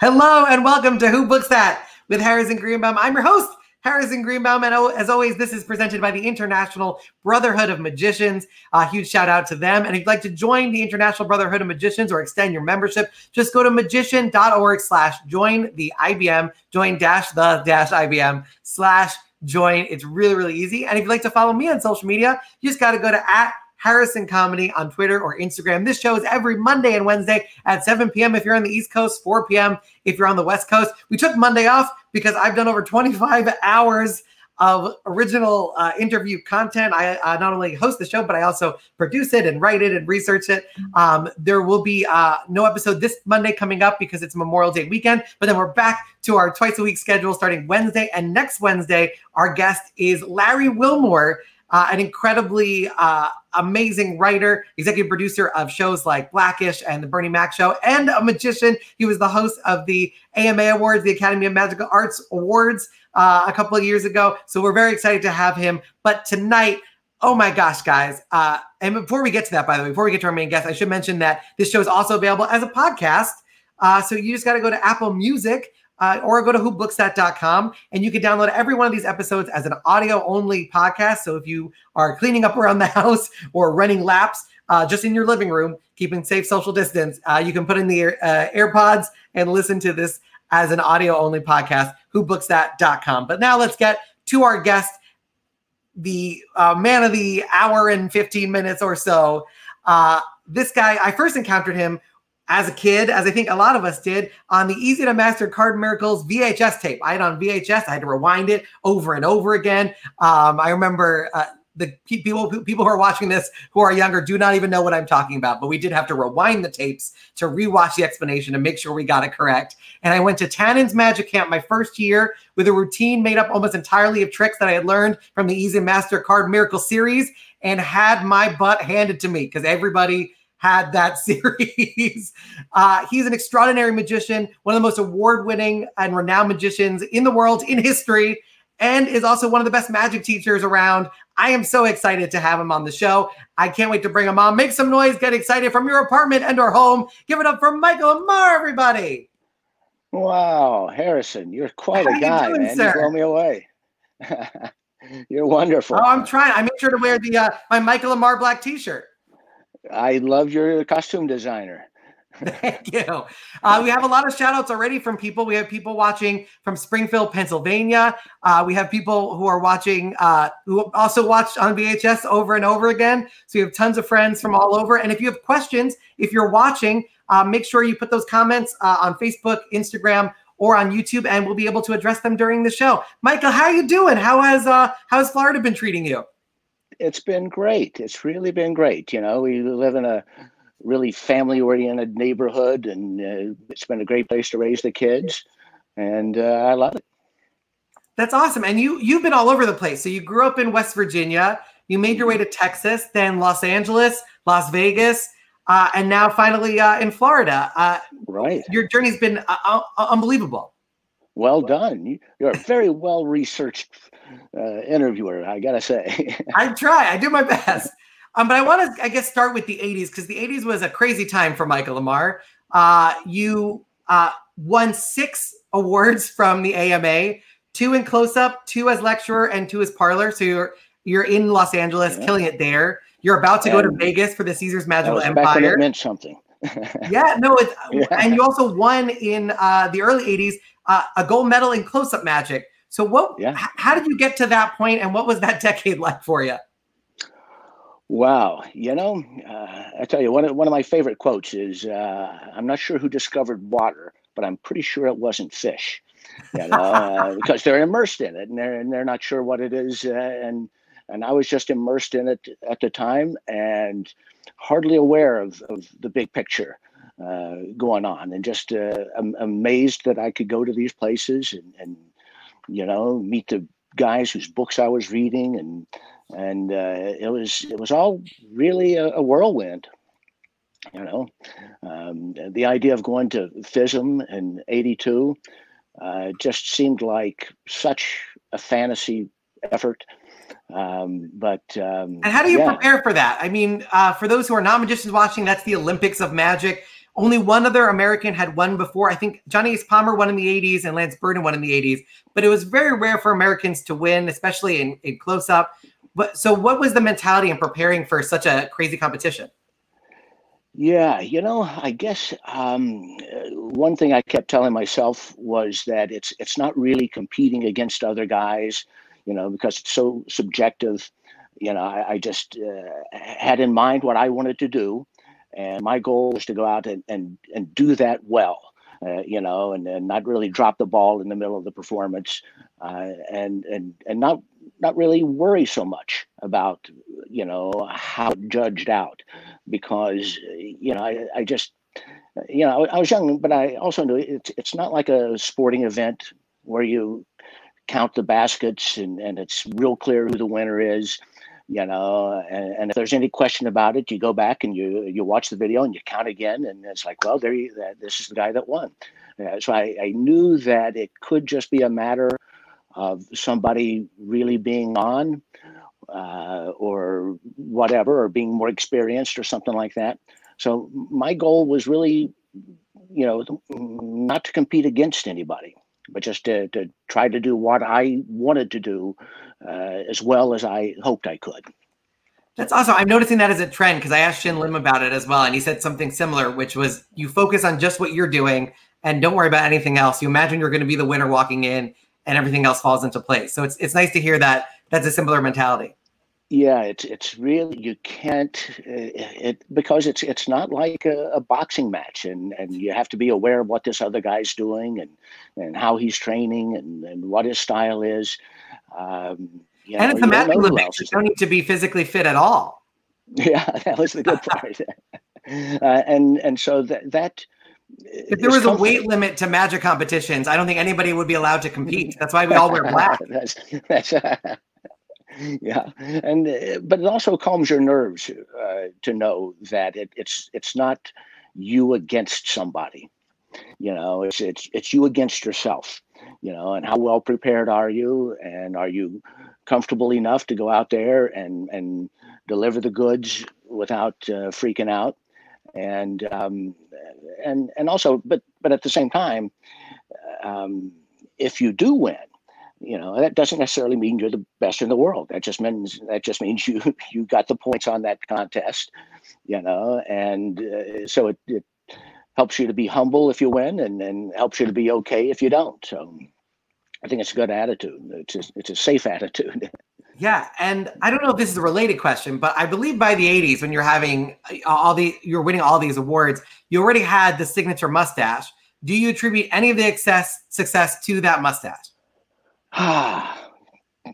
Hello and welcome to Who Books That with Harrison Greenbaum. I'm your host, Harrison Greenbaum, and as always, this is presented by the International Brotherhood of Magicians. A huge shout out to them. And if you'd like to join the International Brotherhood of Magicians or extend your membership, just go to magician.org slash join the IBM, join dash the dash IBM slash join. It's really, really easy. And if you'd like to follow me on social media, you just got to go to at Harrison Comedy on Twitter or Instagram. This show is every Monday and Wednesday at 7 p.m. if you're on the East Coast, 4 p.m. if you're on the West Coast. We took Monday off because I've done over 25 hours of original uh, interview content. I uh, not only host the show, but I also produce it and write it and research it. Um, there will be uh, no episode this Monday coming up because it's Memorial Day weekend, but then we're back to our twice a week schedule starting Wednesday. And next Wednesday, our guest is Larry Wilmore uh, an incredibly uh, amazing writer, executive producer of shows like Blackish and The Bernie Mac Show, and a magician. He was the host of the AMA Awards, the Academy of Magical Arts Awards, uh, a couple of years ago. So we're very excited to have him. But tonight, Oh my gosh, guys. Uh, and before we get to that, by the way, before we get to our main guest, I should mention that this show is also available as a podcast. Uh, so you just got to go to Apple Music uh, or go to whobookstat.com and you can download every one of these episodes as an audio only podcast. So if you are cleaning up around the house or running laps uh, just in your living room, keeping safe social distance, uh, you can put in the uh, AirPods and listen to this as an audio only podcast, whobookstat.com. But now let's get to our guest, the uh, man of the hour and 15 minutes or so. Uh, this guy, I first encountered him as a kid, as I think a lot of us did, on the Easy to Master Card Miracles VHS tape. I had on VHS. I had to rewind it over and over again. Um, I remember uh, the people people who are watching this who are younger do not even know what I'm talking about, but we did have to rewind the tapes to rewatch the explanation to make sure we got it correct. And I went to Tannen's Magic Camp my first year with a routine made up almost entirely of tricks that I had learned from the Easy Master Card Miracle series and had my butt handed to me because everybody had that series. Uh, he's an extraordinary magician, one of the most award winning and renowned magicians in the world, in history, and is also one of the best magic teachers around. I am so excited to have him on the show. I can't wait to bring him on. Make some noise, get excited from your apartment and or home. Give it up for Michael Ammar, everybody. Wow, Harrison, you're quite How a guy, doing, man. Sir? You blow me away. you're wonderful. Oh, I'm trying. I made sure to wear the uh, my Michael Ammar black T-shirt. I love your costume designer. Thank you. Uh, we have a lot of shout outs already from people. We have people watching from Springfield, Pennsylvania. Uh, we have people who are watching, uh, who also watched on VHS over and over again. So we have tons of friends from all over. And if you have questions, if you're watching, uh, make sure you put those comments uh, on Facebook, Instagram, or on YouTube, and we'll be able to address them during the show. Michael, how are you doing? How has uh, how has Florida been treating you? It's been great. It's really been great. You know, we live in a really family oriented neighborhood, and uh, it's been a great place to raise the kids, and uh, I love it. That's awesome. And you you've been all over the place. So you grew up in West Virginia. You made your way to Texas, then Los Angeles, Las Vegas, uh, and now finally uh, in Florida. Uh, right. Your journey's been uh, uh, unbelievable. Well done. You're a very well researched uh, interviewer, I gotta say. I try. I do my best. Um, but I want to, I guess, start with the '80s because the '80s was a crazy time for Michael Ammar. Uh, you uh, won six awards from the AMA, two in close up, two as lecturer, and two as parlor. So you're you're in Los Angeles, yeah. killing it there. You're about to and go to Vegas for the Caesar's Magical Empire. it meant something. yeah, no, it's, yeah. and you also won in uh, the early '80s uh, a gold medal in close up magic. So what? Yeah. H- how did you get to that point, and what was that decade like for you? Wow, you know, uh, I tell you, one of one of my favorite quotes is, uh, "I'm not sure who discovered water, but I'm pretty sure it wasn't fish." You know, uh, because they're immersed in it, and they're and they're not sure what it is, uh, and and I was just immersed in it at the time, and hardly aware of of the big picture uh, going on, and just uh, amazed that I could go to these places and and you know, meet the guys whose books I was reading, and and uh, it was it was all really a, a whirlwind. You know, um, the idea of going to FISM in '82 uh, just seemed like such a fantasy effort. Um, but um, and how do you yeah. prepare for that? I mean, uh, for those who are not magicians watching, that's the Olympics of magic. Only one other American had won before. I think Johnny Ace Palmer won in the 80s and Lance Burton won in the 80s, but it was very rare for Americans to win, especially in, in close up. But so, what was the mentality in preparing for such a crazy competition? Yeah, you know, I guess um, one thing I kept telling myself was that it's it's not really competing against other guys, you know, because it's so subjective. You know, I, I just uh, had in mind what I wanted to do, and my goal was to go out and and, and do that well. Uh, you know, and, and not really drop the ball in the middle of the performance, uh, and and and not not really worry so much about you know how judged out because you know I, I just you know I, was young but I also knew it's it's not like a sporting event where you count the baskets and, and it's real clear who the winner is you know and, and if there's any question about it you go back and you you watch the video and you count again and it's like well there you that this is the guy that won so I, I knew that it could just be a matter of somebody really being on uh, or whatever, or being more experienced or something like that. So my goal was really, you know, not to compete against anybody, but just to, to try to do what I wanted to do uh, as well as I hoped I could. That's awesome. I'm noticing that as a trend because I asked Shin Lim about it as well, and he said something similar, which was you focus on just what you're doing and don't worry about anything else. You imagine you're going to be the winner walking in, and everything else falls into place. So it's it's nice to hear that that's a similar mentality. Yeah, it's it's really you can't uh, it because it's it's not like a, a, boxing match, and and you have to be aware of what this other guy's doing and and how he's training and and what his style is. Um, you know, and it's a match Olympics. You don't need to be physically fit at all. Yeah, that was the good part. uh, and and so that that if there was a weight limit to magic competitions, I don't think anybody would be allowed to compete. That's why we all wear black. that's, that's yeah, and uh, but it also calms your nerves uh, to know that it, it's it's not you against somebody. You know, it's it's it's you against yourself. You know, and how well prepared are you, and are you comfortable enough to go out there and and deliver the goods without uh, freaking out? and um, and and also, but but at the same time, um, if you do win, you know that doesn't necessarily mean you're the best in the world. That just means that just means you you got the points on that contest, you know, and uh, so it, it helps you to be humble if you win, and and helps you to be okay if you don't. So. I think it's a good attitude. It's a, it's a safe attitude. Yeah, and I don't know if this is a related question, but I believe by the 80s when you're having uh, all the you're winning all these awards, you already had the signature mustache. Do you attribute any of the excess success to that mustache? Ah,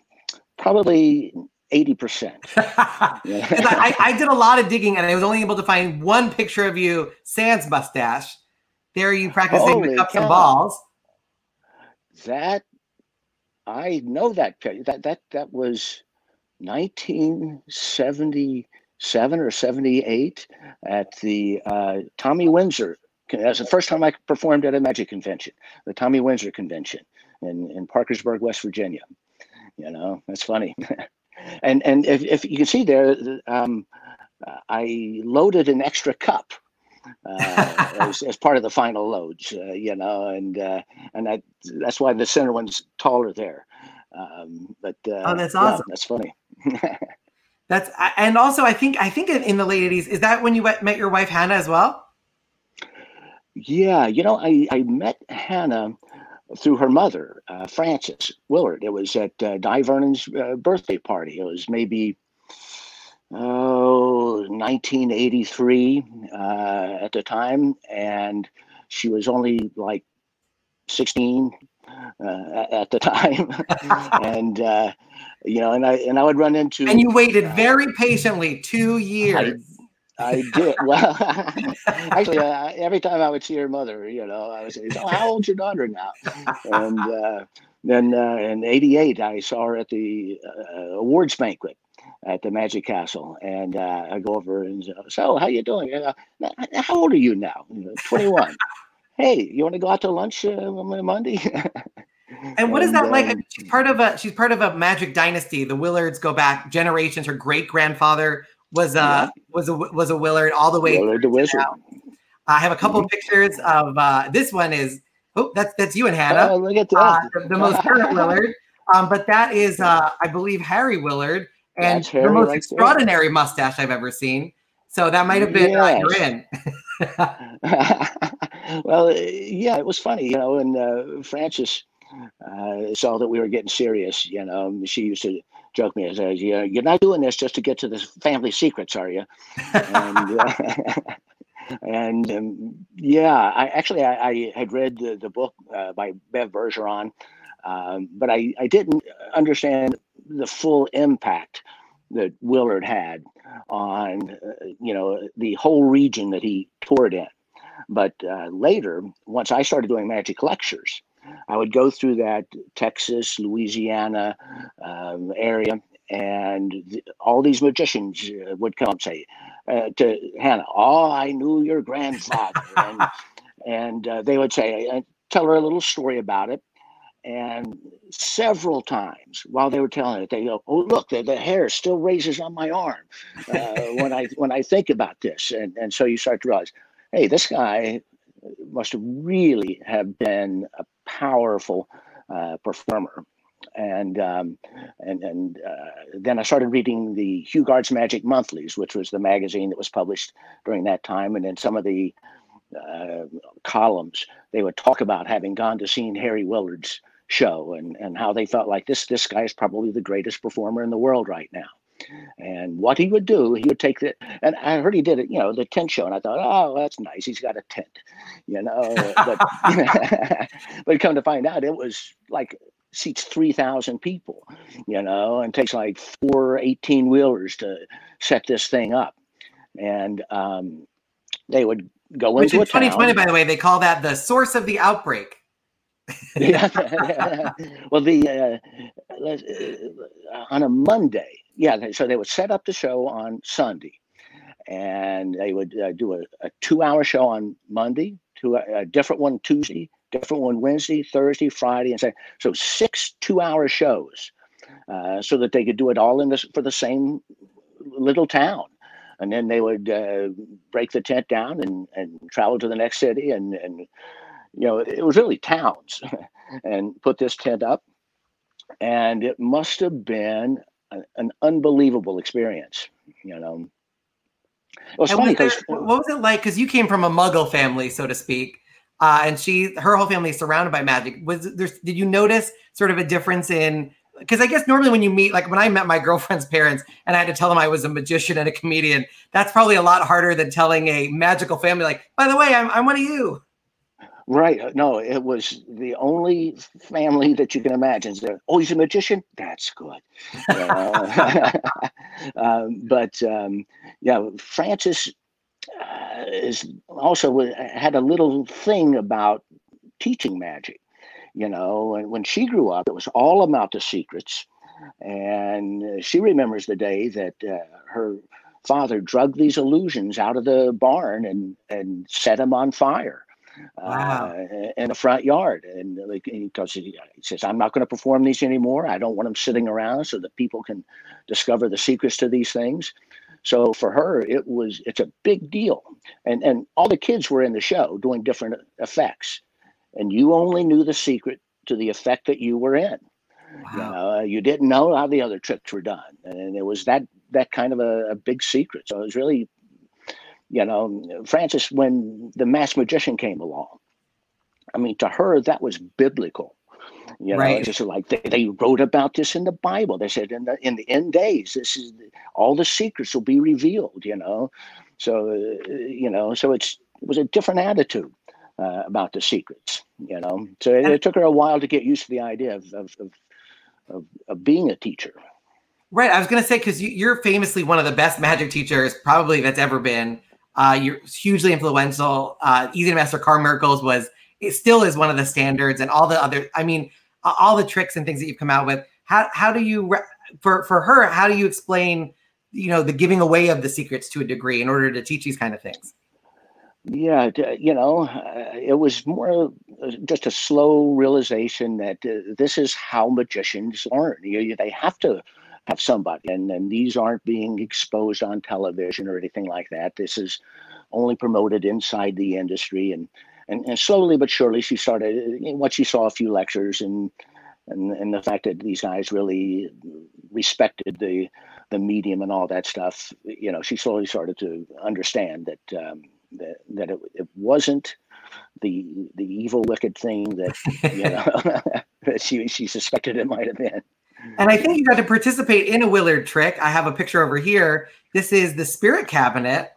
probably 80%. I, I, did a lot of digging and I was only able to find one picture of you sans mustache. There you practicing Holy with cups cow. and balls. That I know that that that that was 1977 or 78 at the uh, Tommy Windsor. That's the first time I performed at a magic convention, the Tommy Windsor convention in, in Parkersburg, West Virginia. You know, that's funny. and and if, if you can see there, um, I loaded an extra cup uh, as, as, part of the final loads, uh, you know, and uh, and that that's why the center one's taller there. Um, but uh, oh, that's awesome. Yeah, that's funny. that's and also I think I think in the late eighties is that when you met your wife Hannah as well. Yeah, you know, I I met Hannah through her mother, uh, Frances Willard. It was at uh, Dai Vernon's birthday party. It was maybe oh, 1983 uh, at the time, and she was only like 16 uh, at the time, and uh, you know, and I and I would run into and you waited very patiently two years. I, I did well. actually, uh, every time I would see her mother, you know, I would say, "Oh, how old's your daughter now?" and uh, then uh, in '88, I saw her at the uh, awards banquet, at the Magic Castle, and uh, I go over and say, so how you doing? How old are you now? Twenty one. hey, you want to go out to lunch uh, Monday? and what is that like? Um, she's part of a she's part of a Magic dynasty. The Willards go back generations. Her great grandfather was uh yeah. was a was a Willard all the way. Willard the Wizard. I have a couple mm-hmm. pictures of uh, this one is oh that's that's you and Hannah. Oh, look at that. Uh, the, the, most current Willard. Um, but that is uh, I believe Harry Willard and the most right extraordinary there. mustache I've ever seen. So that might have been yes. uh, in. well, yeah, it was funny, you know, and uh, Frances uh, saw that we were getting serious. You know, she used to joke me as, "Yeah, you're not doing this just to get to the family secrets, are you?" and, uh, and um, yeah, I actually I, I, had read the, the book uh, by Bev Bergeron, um, but I, I didn't understand the full impact that Willard had on uh, you know the whole region that he toured in. But uh, later, once I started doing magic lectures, I would go through that Texas, Louisiana um, area, and th- all these magicians uh, would come and say uh, to Hannah, "Oh, I knew your grandfather," and, and uh, they would say, uh, tell her a little story about it. And several times while they were telling it, they go, "Oh, look, the, the hair still raises on my arm uh, when I when I think about this." And and so you start to realize, hey, this guy must really have been a powerful uh, performer. And um, and and uh, then I started reading the Hugard's Magic Monthlies, which was the magazine that was published during that time, and then some of the uh, columns they would talk about having gone to see Harry Willard's show and and how they felt like this this guy is probably the greatest performer in the world right now. And what he would do, he would take the, and I heard he did it, you know, the tent show, and I thought, oh, that's nice. He's got a tent, you know. But, but come to find out, it was like seats 3,000 people, you know, and takes like four 18 wheelers to set this thing up. And um, they would go Which into in 2020, by the way, they call that the source of the outbreak. yeah. well, the uh, uh, on a Monday, yeah. So they would set up the show on Sunday, and they would uh, do a, a, two-hour show on Monday, to a, a, different one Tuesday, different one Wednesday, Thursday, Friday, and say so six two-hour shows, uh, so that they could do it all in this for the same little town. And then they would uh, break the tent down and, and travel to the next city and, and you know, it was really towns and put this tent up. And it must have been a, an unbelievable experience, you know. It was funny because what was it like? Because you came from a Muggle family, so to speak, uh, and she, her whole family is surrounded by magic. Was there? Did you notice sort of a difference in? Because I guess normally when you meet, like when I met my girlfriend's parents, and I had to tell them I was a magician and a comedian, that's probably a lot harder than telling a magical family, like, by the way, I'm, I'm one of you. Right. Uh, no, it was the only family that you can imagine. Oh, he's a magician. That's good. Uh, um, but um, yeah, Frances uh, is also had a little thing about teaching magic. You know, and when she grew up, it was all about the secrets. And she remembers the day that uh, her father drugged these illusions out of the barn and and set them on fire wow. uh, in the front yard. And because he, he says, I'm not going to perform these anymore. I don't want them sitting around so that people can discover the secrets to these things. So for her, it was it's a big deal, and and all the kids were in the show doing different effects, and you only knew the secret to the effect that you were in. Wow. You didn't know how the other tricks were done, and it was that that kind of a, a big secret. So it was really you know, Frances, when the mass magician came along, I mean, to her, that was biblical. You know, right. just like they, they wrote about this in the Bible. They said in the in the end days, this is all the secrets will be revealed. You know, so uh, you know, so it's it was a different attitude uh, about the secrets. You know, so it, it, took her a while to get used to the idea of of, of, of, of being a teacher. Right. I was going to say because you, are famously one of the best magic teachers probably that's ever been. Uh, you're hugely influential. Uh, Easy to Master Card Miracles was it still is one of the standards, and all the other. I mean, all the tricks and things that you've come out with. How how do you for for her? How do you explain? You know, the giving away of the secrets to a degree in order to teach these kind of things. Yeah, you know, uh, it was more uh, just a slow realization that uh, this is how magicians learn. You, they have to have somebody and, and these aren't being exposed on television or anything like that this is only promoted inside the industry. And, and, and slowly but surely, she started, once she saw a few lectures and, and, and the fact that these guys really respected the, the medium and all that stuff, you know, she slowly started to understand that, um, that, that it, it wasn't the the evil wicked thing that you know that she she suspected it might have been. And I think you got to participate in a Willard trick. I have a picture over here. This is the spirit cabinet.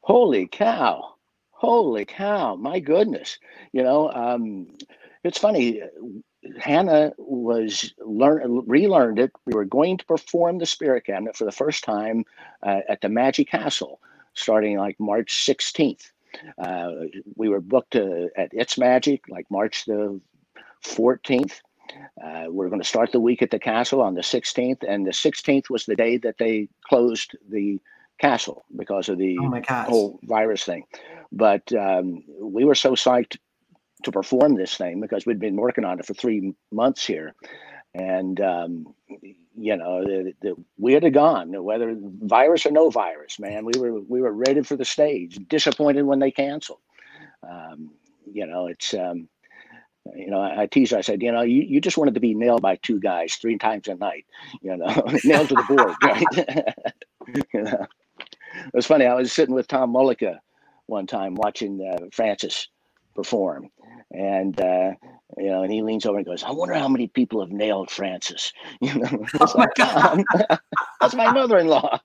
Holy cow. Holy cow. My goodness. You know, um, it's funny. Hannah was learn relearned it. We were going to perform the spirit cabinet for the first time uh, at the Magic Castle starting like March 16th. Uh, we were booked uh, at It's Magic like March the 14th. Uh, we're going to start the week at the castle on the 16th, and the 16th was the day that they closed the castle because of the oh whole virus thing. But um, we were so psyched to perform this thing because we'd been working on it for three months here, and um, you know the, the, we had gone whether virus or no virus. Man, we were we were ready for the stage. Disappointed when they canceled. Um, you know, it's um, you know, I, I teased her. I said, you know, you, you just wanted to be nailed by two guys three times a night, you know, nailed to the board, right? you know, it was funny. I was sitting with Tom Mullica one time watching uh, Frances perform, and uh, you know, and he leans over and goes, "I wonder how many people have nailed Frances." You know, oh like, Tom, that's my mother-in-law.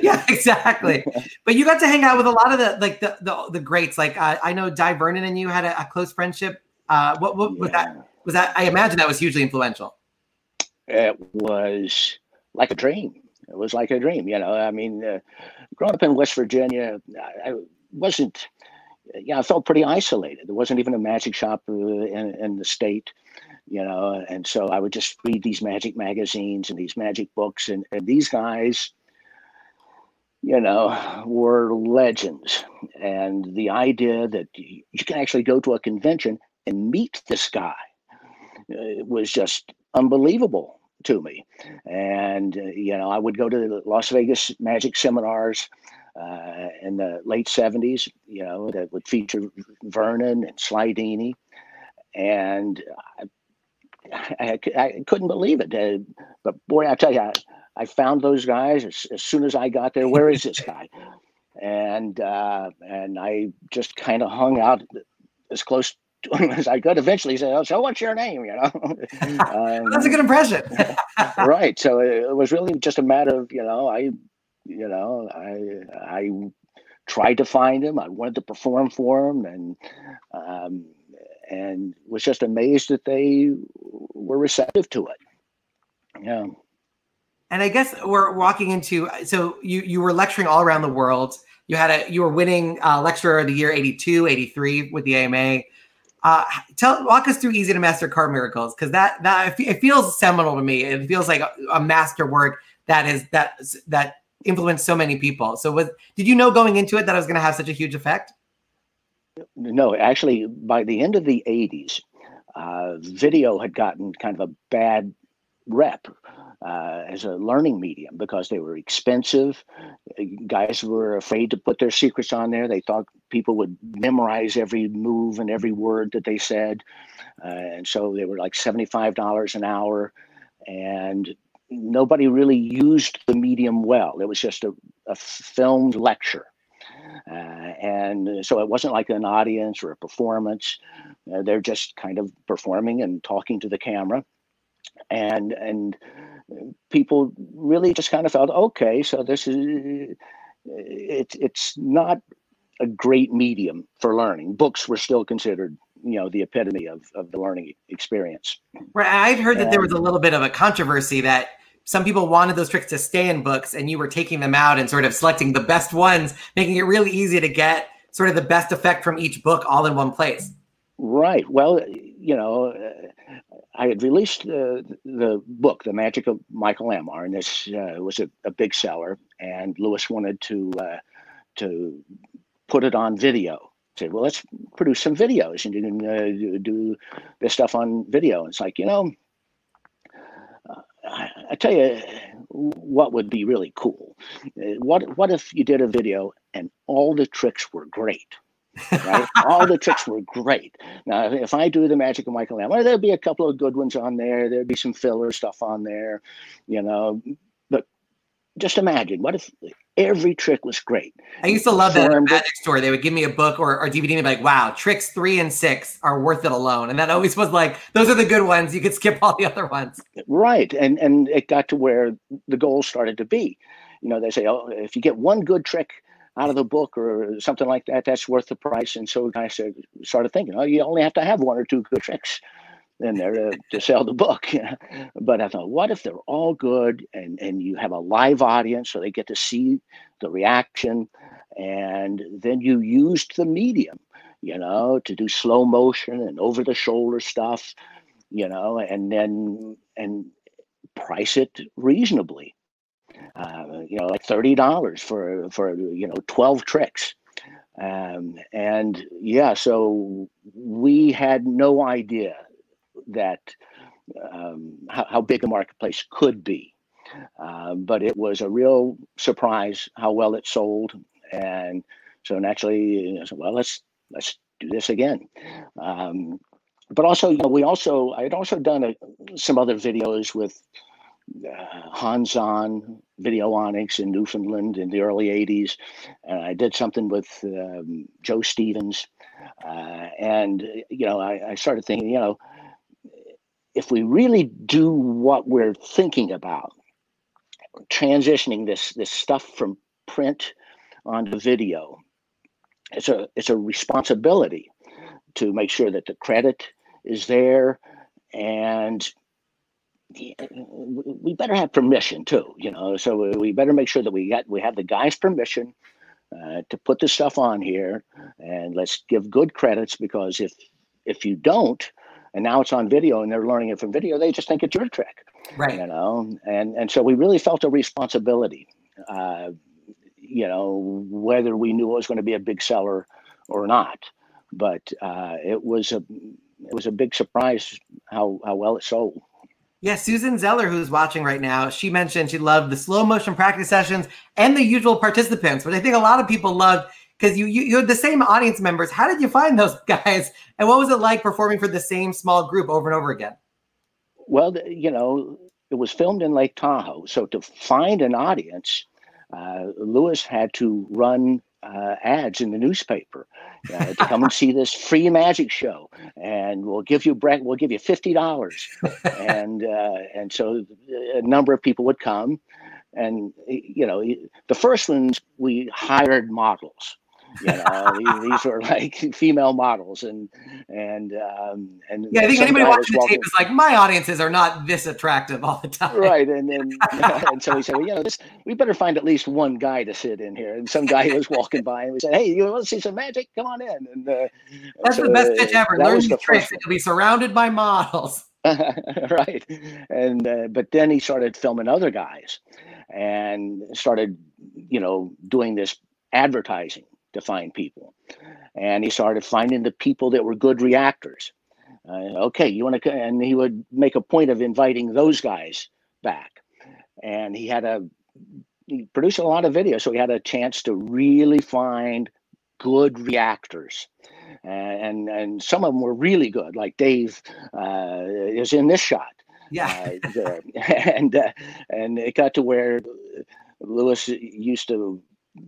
yeah, exactly. but you got to hang out with a lot of the like the the, the greats. Like uh, I know Dai Vernon and you had a, a close friendship uh, what, what yeah. was that? Was that? I imagine that was hugely influential. It was like a dream. It was like a dream. You know, I mean, uh, growing up in West Virginia, I, I wasn't. Yeah, I felt pretty isolated. There wasn't even a magic shop uh, in, in the state you know and so i would just read these magic magazines and these magic books and, and these guys you know were legends and the idea that you can actually go to a convention and meet this guy it was just unbelievable to me. And, uh, you know, I would go to the Las Vegas magic seminars uh, in the late 70s, you know, that would feature Vernon and Slydini. And I, I, I couldn't believe it. Uh, but boy, I tell you, I, I found those guys as, as, soon as I got there. Where is this guy? And uh, and I just kind of hung out as close as I could eventually say, "Oh, so what's your name?" You know, um, that's a good impression, right? So it was really just a matter of you know, I, you know, I I tried to find him. I wanted to perform for him, and um, and was just amazed that they were receptive to it. Yeah. And I guess we're walking into so you you were lecturing all around the world. You had a you were winning uh, lecturer of the year 82, 83 with the AMA. Uh, tell walk us through Easy to Master Card Miracles because that that it feels seminal to me. It feels like a, a master work that is that that influenced so many people. So was did you know going into it that I was going to have such a huge effect? No, actually, by the end of the '80s, uh, video had gotten kind of a bad rep uh, as a learning medium because they were expensive. Guys were afraid to put their secrets on there. They thought people would memorize every move and every word that they said. Uh, and so they were like $75 an hour. And nobody really used the medium well. It was just a, a filmed lecture. Uh, and so it wasn't like an audience or a performance. Uh, they're just kind of performing and talking to the camera. And, and people really just kind of felt okay so this is it's it's not a great medium for learning. Books were still considered you know the epitome of, of the learning experience. Right I've heard and, that there was a little bit of a controversy that some people wanted those tricks to stay in books and you were taking them out and sort of selecting the best ones making it really easy to get sort of the best effect from each book all in one place. Right well you know I had released uh, the book, The Magic of Michael Ammar, and this uh, was a, a, big seller. And Lewis wanted to uh, to put it on video. Said, "Well, let's produce some videos and you can uh, do this stuff on video." And it's like, you know, uh, I, I tell you what would be really cool. What what if you did a video and all the tricks were great? Right? All the tricks were great. Now, if I do the Magic of Michael Ammar, well, there'd be a couple of good ones on there. There'd be some filler stuff on there, you know. But just imagine, what if every trick was great? I used to love that magic store. They would give me a book or, or DVD and be like, wow, tricks three and six are worth it alone. And that always was like, those are the good ones. You could skip all the other ones. Right. And and it got to where the goal started to be. You know, they say, oh, if you get one good trick out of the book or something like that, that's worth the price. And so I started thinking, oh, you only have to have one or two good tricks in there to, to sell the book. but I thought, what if they're all good and, and you have a live audience so they get to see the reaction and then you used the medium, you know, to do slow motion and over the shoulder stuff, you know, and then and price it reasonably uh, you know, like thirty dollars for for you know twelve tricks, um, and yeah, so we had no idea that um, how, how, big a marketplace could be, uh, but it was a real surprise how well it sold, and so naturally, you know, well, let's let's do this again. Um, but also, you know, we also I had also done a, some other videos with uh, Hans Zahn Videonics in Newfoundland in the early 80s. And I did something with um, Joe Stevens. Uh, and, you know, I, I started thinking, you know, if we really do what we're thinking about, transitioning this this stuff from print onto video, it's a it's a responsibility to make sure that the credit is there and we better have permission too, you know. So we better make sure that we got we have the guy's permission uh, to put this stuff on here, and let's give good credits because if if you don't, and now it's on video and they're learning it from video, they just think it's your trick, right? You know, and and so we really felt a responsibility, uh, you know, whether we knew it was going to be a big seller or not, but uh, it was a it was a big surprise how how well it sold. Yeah, Susan Zeller, who's watching right now, she mentioned she loved the slow motion practice sessions and the usual participants, which I think a lot of people loved because you, you you had the same audience members. How did you find those guys, and what was it like performing for the same small group over and over again? Well, you know, it was filmed in Lake Tahoe, so to find an audience, uh, Lewis had to run uh, ads in the newspaper uh, to come and see this free magic show, and we'll give you bre- we'll give you fifty dollars, and uh, and so a number of people would come, and you know the first ones we hired models you know, these were like female models, and and um, and yeah, I think anybody watching the tape is like, my audiences are not this attractive all the time, right? And then and so we said, well, you know, this we better find at least one guy to sit in here. And some guy was walking by, and we said, hey, you want to see some magic? Come on in. And uh, that's so, the best pitch ever. Learn the tricks. You'll be surrounded by models. right, and uh, but then he started filming other guys, and started, you know, doing this advertising to find people. And he started finding the people that were good reactors. Uh, okay, you want to, and he would make a point of inviting those guys back. And he had a, he produced a lot of videos, so he had a chance to really find good reactors. And and some of them were really good, like Dave uh, is in this shot. Yeah, uh, and uh, and it got to where Lewis used to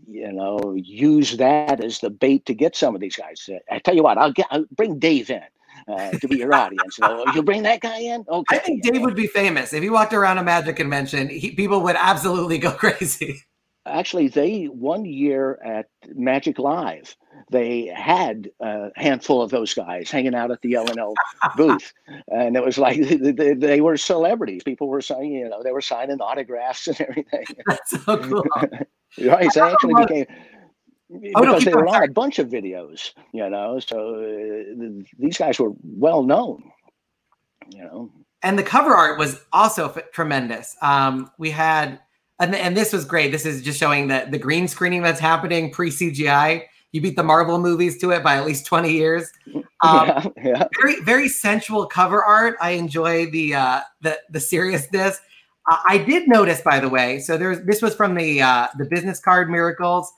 you know, use that as the bait to get some of these guys. I tell you what, I'll get I'll bring Dave in. Uh, to be your audience. So you bring that guy in. Okay. I think Dave would be famous if he walked around a magic convention. He, people would absolutely go crazy. Actually, they one year at Magic Live, they had a handful of those guys hanging out at the L&L booth, and it was like they, they, were celebrities. People were saying, you know, they were signing autographs and everything. That's so cool. Right. So they actually became oh, because they were on a bunch of videos, you know. So uh, these guys were well known, you know. And the cover art was also f- tremendous. Um, we had, and, and this was great. This is just showing that the green screening that's happening pre CGI. You beat the Marvel movies to it by at least twenty years. Um, yeah, yeah. Very very sensual cover art. I enjoy the uh, the the seriousness. Uh, I did notice, by the way. So there's this was from the uh, the business card miracles.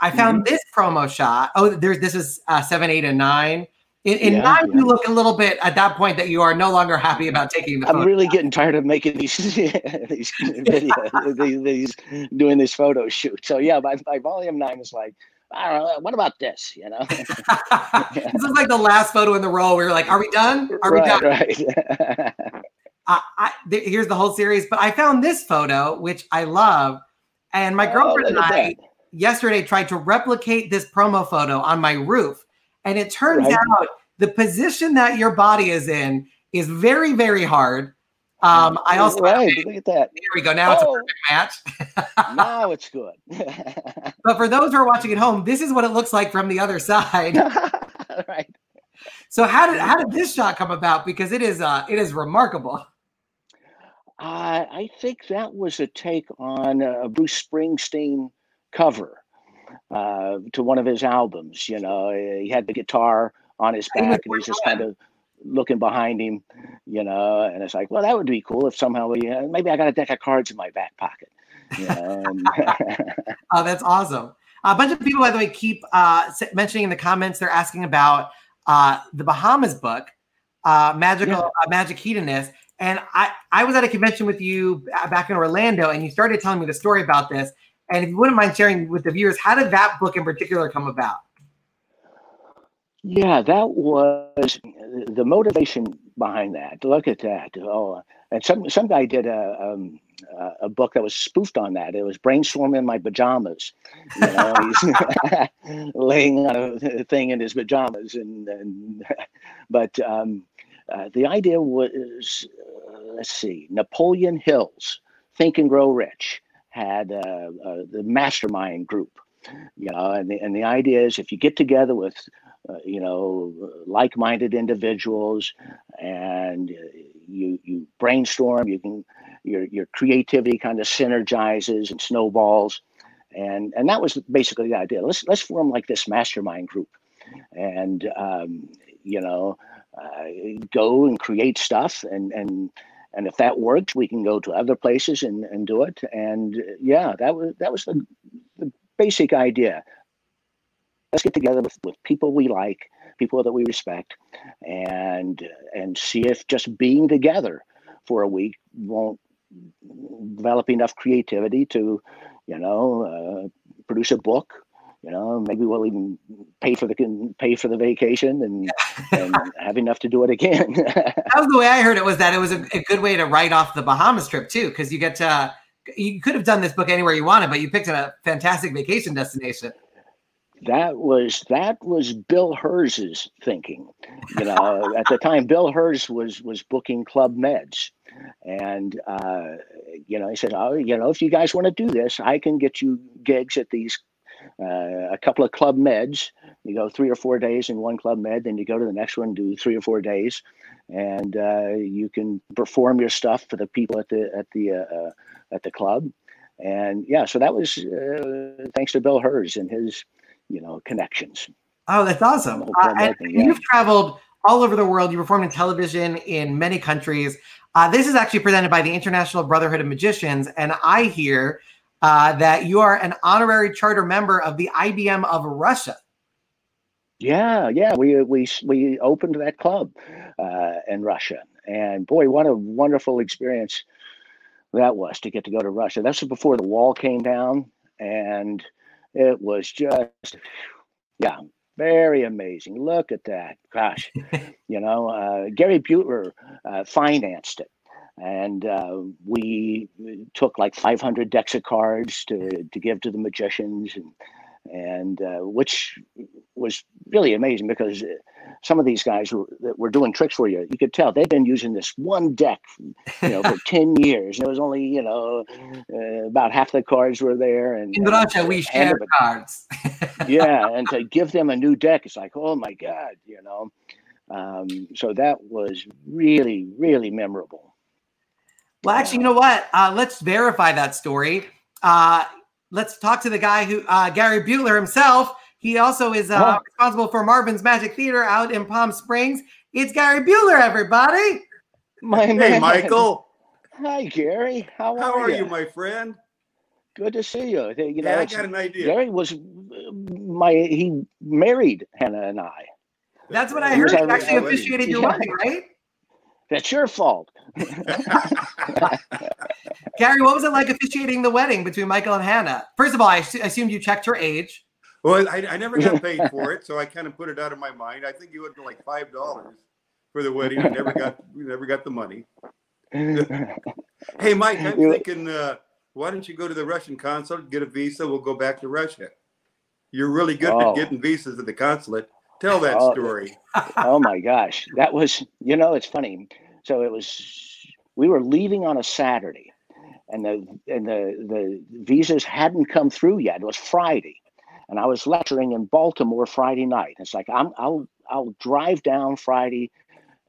I found mm-hmm. this promo shot. Oh, there's this is uh, seven, eight, and nine. In, in yeah, nine, yeah. you look a little bit at that point that you are no longer happy about taking the. I'm really getting tired of making these these videos, these, these, doing this photo shoot. So yeah, my, my volume nine is like, I don't know. What about this? You know, this is like the last photo in the row. We are like, are we done? Are right, we done? Right. uh, I, th- here's the whole series, but I found this photo which I love, and my oh, girlfriend oh, and I yesterday tried to replicate this promo photo on my roof and it turns right. out the position that your body is in is very, very hard. Um, I also right. Look at that. Here we go. Now oh. it's a perfect match. now it's good. but for those who are watching at home, this is what it looks like from the other side. right. So how did how did this shot come about? Because it is uh it is remarkable. Uh, I think that was a take on a Bruce Springsteen cover uh, to one of his albums. You know, he had the guitar on his back, and he's just kind of looking behind him. You know, and it's like, well, that would be cool if somehow we uh, maybe I got a deck of cards in my back pocket. You know, oh, that's awesome. A bunch of people, by the way, keep uh, mentioning in the comments. They're asking about uh, the Bahamas book, uh, Magical yeah. uh, Magic Hedonist. And I, I was at a convention with you back in Orlando, and you started telling me the story about this. And if you wouldn't mind sharing with the viewers, how did that book in particular come about? Yeah, that was the motivation behind that. Look at that. Oh, and some some guy did a um, a book that was spoofed on that. It was brainstorming in my pajamas. You know, he's laying on a thing in his pajamas, and, and but um, uh, the idea was, uh, let's see, Napoleon Hill's Think and Grow Rich had uh, the mastermind group, you know, and the, and the idea is if you get together with, you know, like-minded individuals and you you brainstorm, you can your your creativity kind of synergizes and snowballs, and and that was basically the idea. Let's let's form like this mastermind group, and um, you know, uh, go and create stuff and and and if that works, we can go to other places and, and do it. And yeah, that was that was the, the basic idea. Let's get together with, with people we like, people that we respect, and and see if just being together for a week won't develop enough creativity to, you know, uh, produce a book you know maybe we'll even pay for the pay for the vacation and, and have enough to do it again. That was the way i heard it was that it was a, a good way to write off the bahamas trip too because you get to you could have done this book anywhere you wanted but you picked a fantastic vacation destination. That was that was bill herz's thinking you know. At the time bill herz was was booking club meds. And uh, you know he said oh you know if you guys want to do this i can get you gigs at these uh, a couple of club meds. You go three or four days in one club med, then you go to the next one, do three or four days, and uh, you can perform your stuff for the people at the at the uh, uh at the club. And yeah, so that was uh, thanks to Bill Herz and his you know connections. Oh, that's awesome! And yeah. You've traveled all over the world. You performed in television in many countries. this is actually presented by the International Brotherhood of Magicians, and I hear uh, that you are an honorary charter member of the IBM of Russia. Yeah, yeah, we we we opened that club uh, in Russia, and boy, what a wonderful experience that was to get to go to Russia. That's before the wall came down, and it was just, yeah, very amazing. Look at that, gosh, you know, uh, Gary Butler uh, financed it, and uh, we took like 500 decks of cards to, to give to the magicians and and uh, which was really amazing because uh, some of these guys who that were doing tricks for you, you could tell they've been using this one deck, you know, for ten years. And it was only, you know, uh, about half the cards were there. And in Russia, we share cards. yeah, and to give them a new deck, it's like, oh my god, you know. Um, so that was really, really memorable. Well, actually, you know what? Uh, let's verify that story. Uh, let's talk to the guy who, uh, Gary Butler himself. He also is uh, oh. responsible for Marvin's Magic Theater out in Palm Springs. It's Gary Butler, everybody. My hey, man. Michael. Hi, Gary. How, How are, are you? you, my friend? Good to see you. You know, Yeah, I got an idea. Gary was my he married Hannah and I. That's what I heard. was You already- actually officiated your wedding, right? That's your fault. Gary, what was it like officiating the wedding between Michael and Hannah? First of all, I assu- assumed you checked her age. well, I, I never got paid for it, so I kind of put it out of my mind. I think you owed like five dollars for the wedding. We never got we never got the money. Hey, Mike, I'm You- thinking, uh, why don't you go to the Russian consulate, get a visa? We'll go back to Russia. You're really good Oh. at getting visas at the consulate. Tell that Oh. story. oh my gosh, that was you know it's funny. So it was we were leaving on a Saturday, and the and the the visas hadn't come through yet. It was Friday, and I was lecturing in Baltimore Friday night. It's like I'm I'll I'll drive down Friday,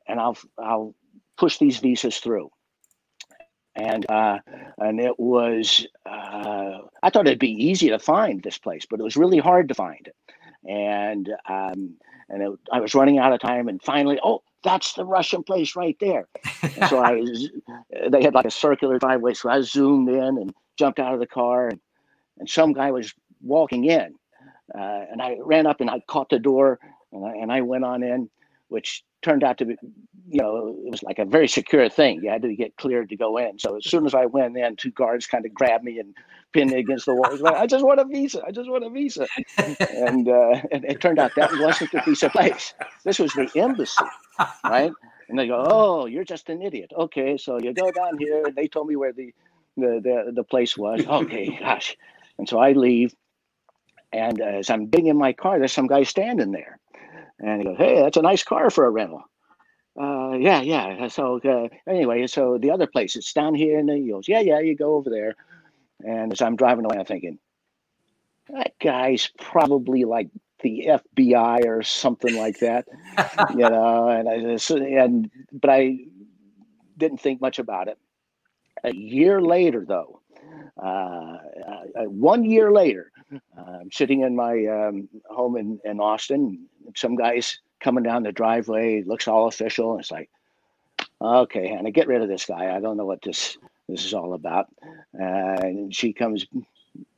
and I'll I'll push these visas through. And uh, and it was uh, I thought it'd be easy to find this place, but it was really hard to find it. And um, and it, I was running out of time, and finally, oh, that's the Russian place right there. And so I, was, they had like a circular driveway, so I zoomed in and jumped out of the car, and, and some guy was walking in, uh, and I ran up and I caught the door, and I, and I went on in, which turned out to be, you know, it was like a very secure thing. You had to get cleared to go in. So as soon as I went in, two guards kind of grabbed me and pinned me against the wall. Was like, I just want a visa. I just want a visa. And, uh, and it turned out that wasn't the visa place. This was the embassy, right? And they go, "Oh, you're just an idiot." Okay, so you go down here, and they told me where the the the, the place was. Okay, gosh, and so I leave, and uh, as I'm getting in my car, there's some guy standing there, and he goes, "Hey, that's a nice car for a rental." Uh, yeah, yeah. So uh, anyway, so the other place, it's down here, and he goes, "Yeah, yeah, you go over there." And as I'm driving away, I'm thinking, that guy's probably like the FBI or something like that, you know. And I just, and but I didn't think much about it. A year later, though, uh, uh, one year later, uh, I'm sitting in my um, home in, in Austin. Some guys coming down the driveway, looks all official. And it's like, okay, Hannah, get rid of this guy. I don't know what this this is all about. Uh, and she comes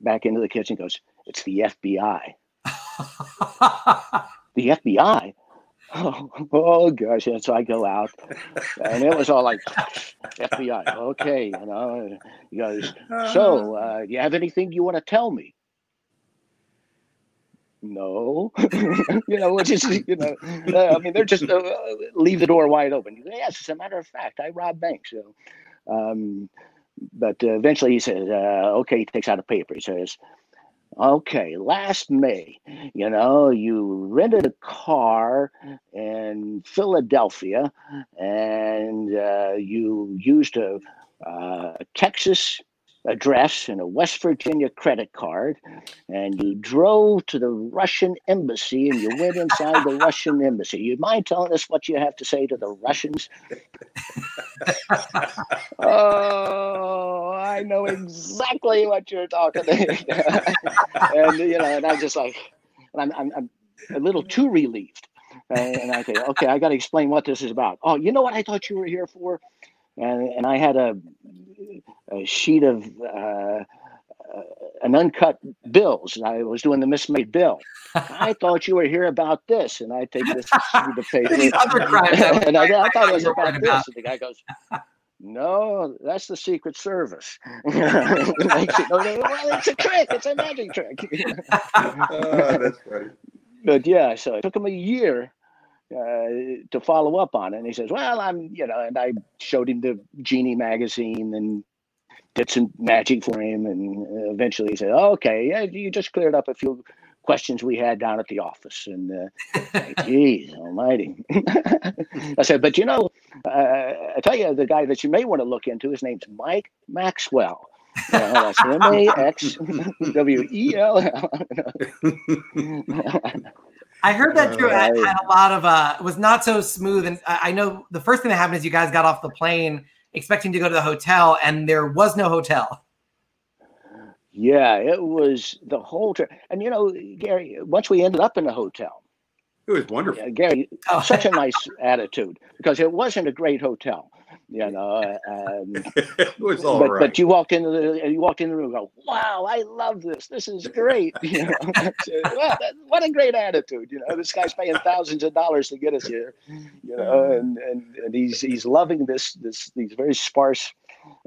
back into the kitchen, and goes, "It's the FBI." The FBI. Oh, oh gosh! And so I go out, and it was all like FBI. Okay, you know. He goes, so, uh, do you have anything you want to tell me? No, you know, which is, you know, uh, I mean, they're just uh, leave the door wide open. Yes, as a matter of fact, I rob banks. So, um, but uh, eventually he says, uh, okay, he takes out a paper. He says, okay, last May, you know, you rented a car in Philadelphia and uh, you used a uh, Texas address and a West Virginia credit card, and you drove to the Russian embassy and you went inside the Russian embassy. You mind telling us what you have to say to the Russians? oh, I know exactly what you're talking about. and you know, and I'm just like, I'm, I'm, I'm a little too relieved. And, I say, okay, I got to explain what this is about. Oh, you know what I thought you were here for? And, and I had a, a sheet of uh, uh, an uncut bills. I was doing the mismade bill. I thought you were here about this, and I take this sheet of paper. These other crimes. and I, I thought it was about this. about. And the guy goes, "No, that's the Secret Service." Like, "No, no, well, it's a trick. It's a magic trick. Oh, that's funny. but yeah, so it took him a year uh, to follow up on it. And he says, "Well, I'm, you know," and I showed him the Genie magazine and did some magic for him, and uh, eventually he said, oh, "Okay, yeah, you just cleared up a few." questions we had down at the office and uh, geez almighty i said but you know uh, i tell you the guy that you may want to look into his name's mike maxwell know, that's M-A-X-W-E-L-L. I heard that too. I Right. had a lot of uh was not so smooth. And I I know the first thing that happened is you guys got off the plane expecting to go to the hotel, and there was no hotel. Yeah, it was the whole trip. And you know, Gary, once we ended up in the hotel, It was wonderful. uh, Gary, Oh. such a nice attitude because it wasn't a great hotel. You know, um, it was all but, right. but you walk into the you walk in the room, and go, "Wow, I love this. This is great." You know, what, what a great attitude. You know, this guy's paying thousands of dollars to get us here. You know, and and, and he's he's loving this this these very sparse,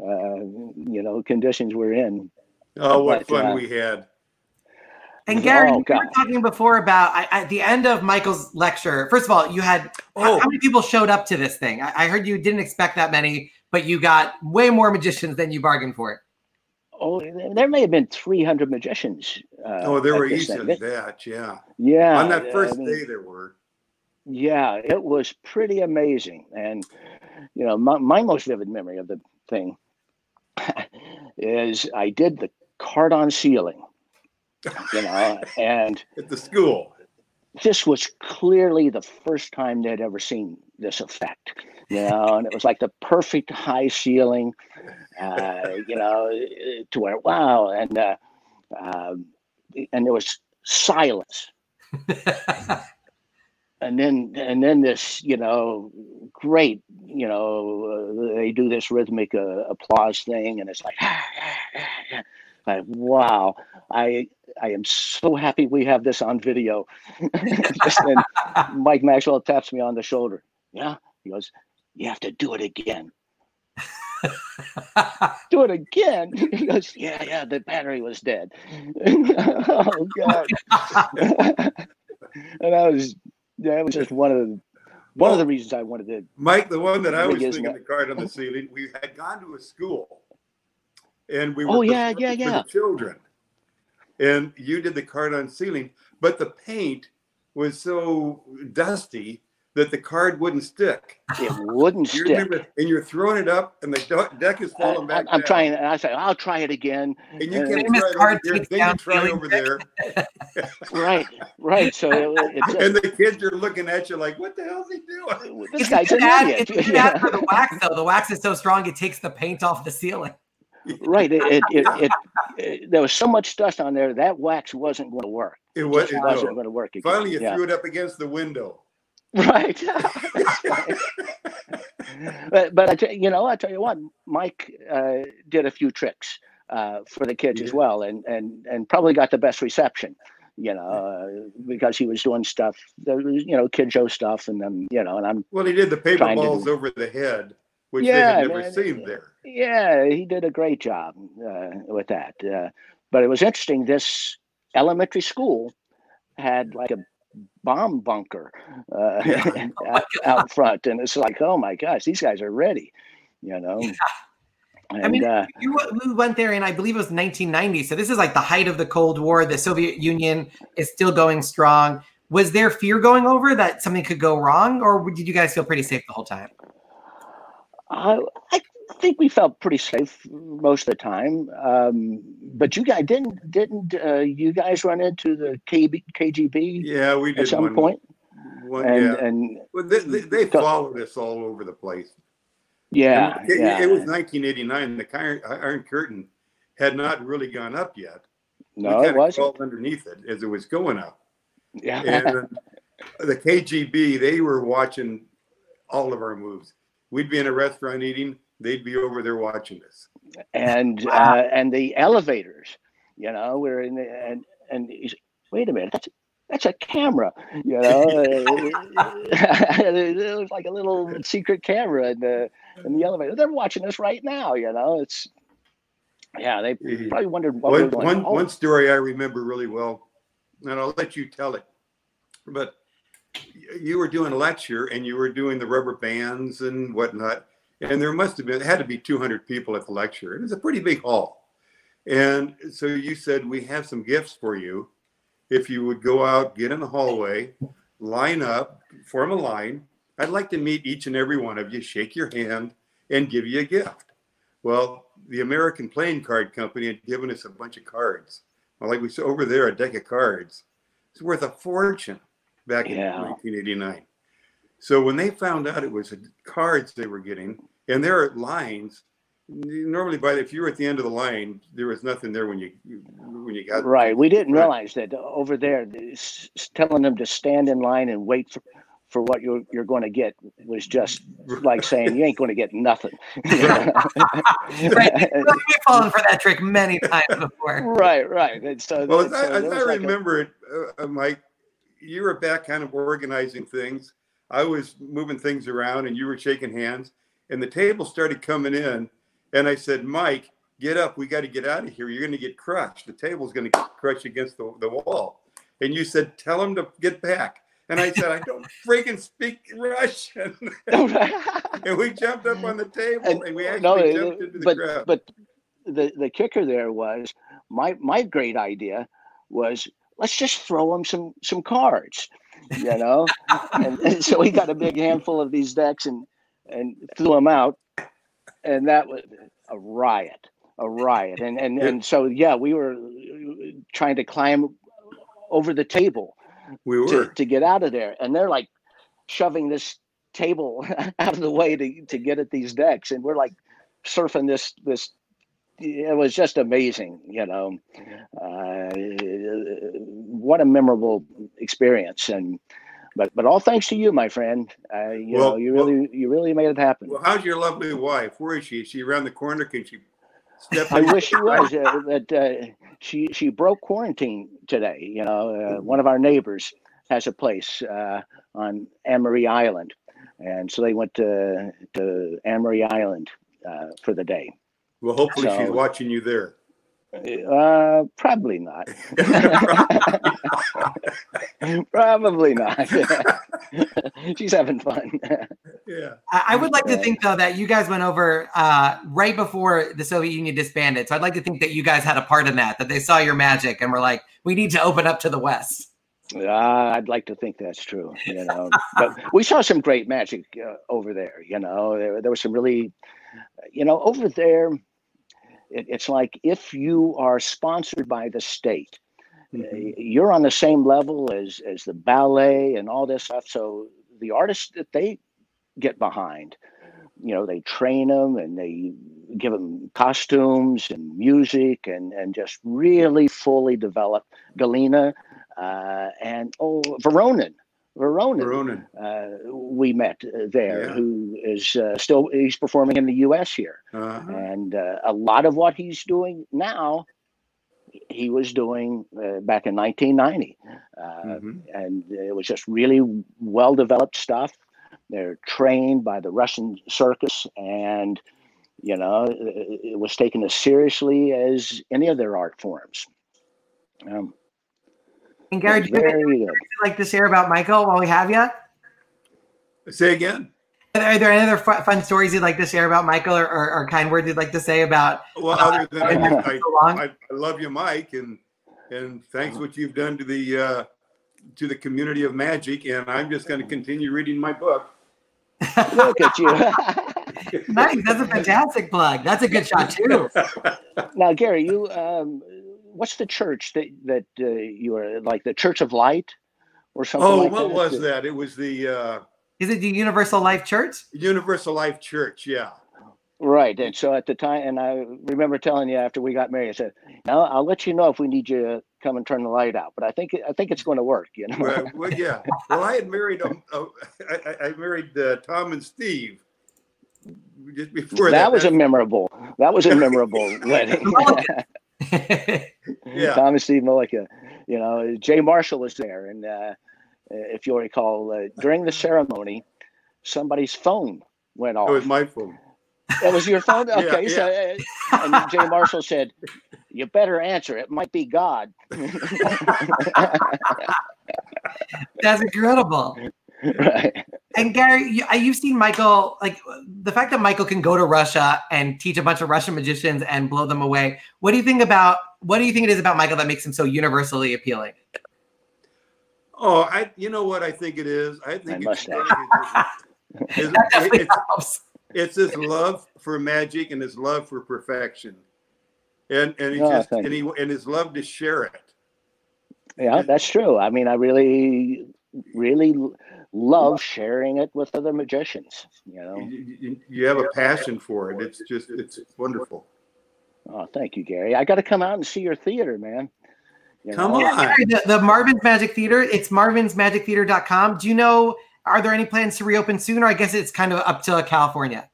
uh, you know, conditions we're in. oh, what but, fun uh, we had! And Gary, Oh, you were talking before about I, at the end of Michael's lecture. First of all, you had how, Oh. how many people showed up to this thing? I, I heard you didn't expect that many, but you got way more magicians than you bargained for. Oh, there may have been 300 magicians. Uh, Oh, there were this easily thing. that, yeah. Yeah. On that I first mean, day, there were. Yeah, it was pretty amazing. And, you know, my, my most vivid memory of the thing is I did the card on ceiling, you know, and At the school. this was clearly the first time they'd ever seen this effect, you know, and it was like the perfect high ceiling, uh, you know, to where, wow. And, uh, um, and there was silence. and then and then this you know great you know uh, they do this rhythmic uh, applause thing and it's like like wow. I i am so happy we have this on video. Mike maxwell taps me on the shoulder. Yeah. He goes you have to do it again. Do it again? He goes yeah yeah the battery was dead. Oh god. And i was that was just one of the one of the reasons I wanted to. Mike, the one that I was isn't the card on the ceiling, we had gone to a school and we oh, were Oh, yeah, yeah, yeah. the children. And you did the card on ceiling, but the paint was so dusty that the card wouldn't stick. It wouldn't You stick. remember, and you're throwing it up, and the deck is I, falling back. I, am down. trying, and I say, I'll try it again. And you can't try it card over here, takes then you try over there, Right, right. So it, it's and the kids are looking at you like, "What the hell's he doing?" this It's a guy's an ad- idiot. it's a good ad for the wax, though. The wax is so strong it takes the paint off the ceiling. Right. It, it, it, it, it- there was so much dust on there that wax wasn't going to work. It was. just It, wasn't no. going to work. Again. Finally, you yeah. threw it up against the window. Right. Right. but but I tell, you know I tell you what, Mike uh, did a few tricks uh, for the kids as well, and and and probably got the best reception. You know, uh, because he was doing stuff, was, you know, kid show stuff, and then you know, and I'm Well, he did the paper Trying to balls over the head, which Yeah, they had never man. seen there. yeah, he did a great job uh, with that. Uh, but it was interesting. This elementary school had like a bomb bunker uh, Yeah. out, out front, and it's like, oh my gosh, these guys are ready. You know. And, I mean, uh, you, we went there and I believe it was 1990. So this is like the height of the Cold War. The Soviet Union is still going strong. Was there fear going over that something could go wrong, or did you guys feel pretty safe the whole time? I, I think we felt pretty safe most of the time. Um, but you guys didn't didn't uh, you guys run into the KB, KGB Yeah, we did at some one, point? One, And yeah, and well, they, they, they followed us all over the place. yeah, it, yeah. it was 1989. The Iron, Iron Curtain had not really gone up yet. no, we it wasn't. crawled underneath it as it was going up. Yeah. And the KGB, they were watching all of our moves. We'd be in a restaurant eating, they'd be over there watching us. and Wow. uh, and the elevators. You know, we're in the and and he's, wait a minute, that's that's a camera. You know, it was like a little secret camera in the in the elevator. They're watching us right now. You know, it's yeah. They probably wondered what we One, were one, going. Oh, one story I remember really well, and I'll let you tell it. But y- you were doing a lecture and you were doing the rubber bands and whatnot. And there must have been, it had to be 200 people at the lecture. It was a pretty big hall. And so you said, We have some gifts for you. If you would go out, get in the hallway, line up, form a line. I'd like to meet each and every one of you, shake your hand, and give you a gift. Well, the American Playing Card Company had given us a bunch of cards. Well, like we saw over there, a deck of cards. It's worth a fortune back in 1989. So when they found out it was cards they were getting, and there are lines. Normally, by the, if you were at the end of the line, there was nothing there when you when you got Right. We didn't Right. realize that over there, s- s- telling them to stand in line and wait for, for what you're you're going to get was just like saying you ain't going to get nothing. right. We've fallen for that trick many times before. right, right. And so, Well, as so I, as there I was like a- remember it, uh, uh, Mike, you were back kind of organizing things. I was moving things around and you were shaking hands and the table started coming in. And I said, Mike, get up. We got to get out of here. You're going to get crushed. The table's going to get crushed against the, the wall. And you said, tell him to get back. And I said, I don't freaking speak Russian. and we jumped up on the table and, And- we actually no, jumped into the but crowd. but the the kicker there was my my great idea was let's just throw them some some cards, you know. and, and so we got a big handful of these decks and and threw them out, and that was a riot, a riot. And and and so yeah, we were trying to climb over the table we to, to get out of there. And they're like shoving this table out of the way to, to get at these decks. And we're like surfing this this it was just amazing you know uh, what a memorable experience and but but all thanks to you my friend uh, you Well, know you well- really you really made it happen Well, how's your lovely wife? Where is she? Is she around the corner? Can she step I wish she was. Uh, that uh, she she broke quarantine today. You know, uh, one of our neighbors has a place uh, on Amory Island, and so they went to to Amory Island uh, for the day. Well, hopefully she's watching you there. Uh, probably not. probably not. She's having fun. yeah. I, I would like to think though that you guys went over uh, right before the Soviet Union disbanded. So I'd like to think that you guys had a part in that, that they saw your magic and were like, we need to open up to the West. Uh, I'd like to think that's true, you know. but we saw some great magic uh, over there. You know, there, there was some really, you know, over there. It, it's like if you are sponsored by the state, uh, Mhm. you're on the same level as as the ballet and all this stuff. So the artists that they get behind, you know, they train them and they give them costumes and music and and just really fully develop Galena uh, and oh Veronin, Veronin. Veronin. Uh, we met uh, there, Yeah. who is uh, still he's performing in the U.S. here, Uh-huh. and uh, a lot of what he's doing now, he was doing uh, back in 1990, uh, Mhm. and it was just really well developed stuff. They're trained by the Russian circus, and you know it, it was taken as seriously as any of their art forms. Um, And Gary, do you have anything good. like to share about Michael while we have you? Say again. Are there any other fun stories you'd like to share about Michael or, or, or kind words you'd like to say about Well, Uh, other than I, been I. I, I love you, Mike, and and thanks what you've done to the uh, to the community of magic. And I'm just going to continue reading my book. Look at you. nice? That's a fantastic plug. That's a good shot too. now, Gary, you um, what's the church that that uh, you are like the Church of Light or something? Oh, like what that? was that? It was the uh, Is it the Universal Life Church? Universal Life Church. Yeah. Right, and so at the time, and I remember telling you after we got married, I said, "Now I'll let you know if we need you to come and turn the light out." But I think I think it's going to work, you know. Well, well, yeah. Well, I had married um, uh, I, I- I married uh, Tom and Steve just before that. that was a memorable. That was a memorable wedding. Yeah. Tom and Steve Mullica. You know, Jay Marshall was there, and uh, if you'll recall, uh, during the ceremony, somebody's phone went off. It was my phone. That was your phone? Yeah, Okay. So, uh, and Jay Marshall said, You better answer. It might be God. That's incredible. right. And Gary, you, you've seen Michael, like the fact that Michael can go to Russia and teach a bunch of Russian magicians and blow them away. What do you think about, what do you think it is about Michael that makes him so universally appealing? Oh, I. You know what I think it is. I think My it's, mustache. it's, it's, it's his love for magic and his love for perfection, and and he Oh, just and he and his love to share it. Yeah, that's true. I mean, I really, really love sharing it with other magicians. You know. You, you- you have a passion for it. It's just it's wonderful. Oh, thank you, Gary. I got to come out and see your theater, man. You Come know? on. Gary, the, the Marvyn's Magic Theater, it's marvynsmagictheater.com. Do you know, are there any plans to reopen sooner? I guess it's kind of up to California.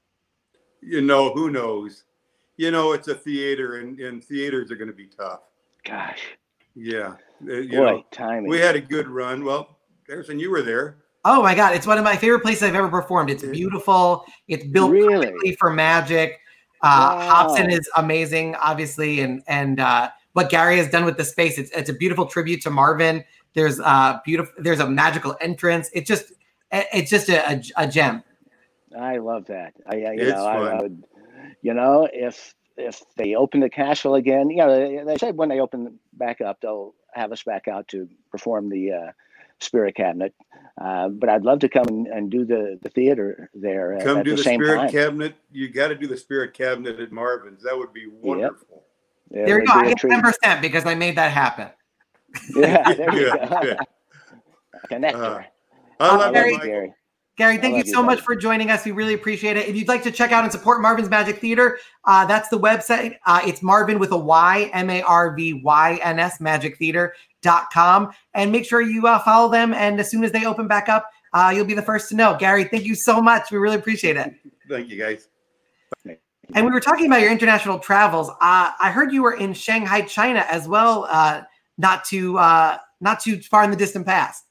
You know, who knows? You know, it's a theater, and, and theaters are going to be tough. Gosh, Yeah. Uh, you boy, know, timing. we had a good run. Well, Harrison, you were there. Oh my god, it's one of my favorite places I've ever performed. It's beautiful. It's built Really? perfectly for magic. Uh, Wow. Hobson is amazing, obviously, and and uh, what Gary has done with the space. It's it's a beautiful tribute to Marvyn. There's a beautiful. There's a magical entrance. It's just it's just a, a, a gem. I love that. I, I you It's know, I, I fun. would, you know, if if they open the castle again, you know, they, they said when they open back up, they'll have us back out to perform the uh, Spirit Cabinet. Uh, but I'd love to come and, and do the the theater there Come at do the, the, same spirit time. cabinet. You got to do the spirit cabinet at Marvyn's. That would be wonderful. It there you go. be I a get ten percent because I made that happen. Yeah, there you Good, go. good. Connector. Uh, Uh, I love Gary- Michael. Gary. Gary, thank you love you, so much for joining us. We really appreciate it. If you'd like to check out and support Marvyn's Magic Theater, uh, that's the website. Uh, it's Marvin with a Y, M A R V Y N S, magictheater.com. And make sure you uh, follow them. And as soon as they open back up, uh, you'll be the first to know. Gary, thank you so much. We really appreciate it. Thank you, guys. And we were talking about your international travels. Uh, I heard you were in Shanghai, China as well, uh, not too uh, not too far in the distant past.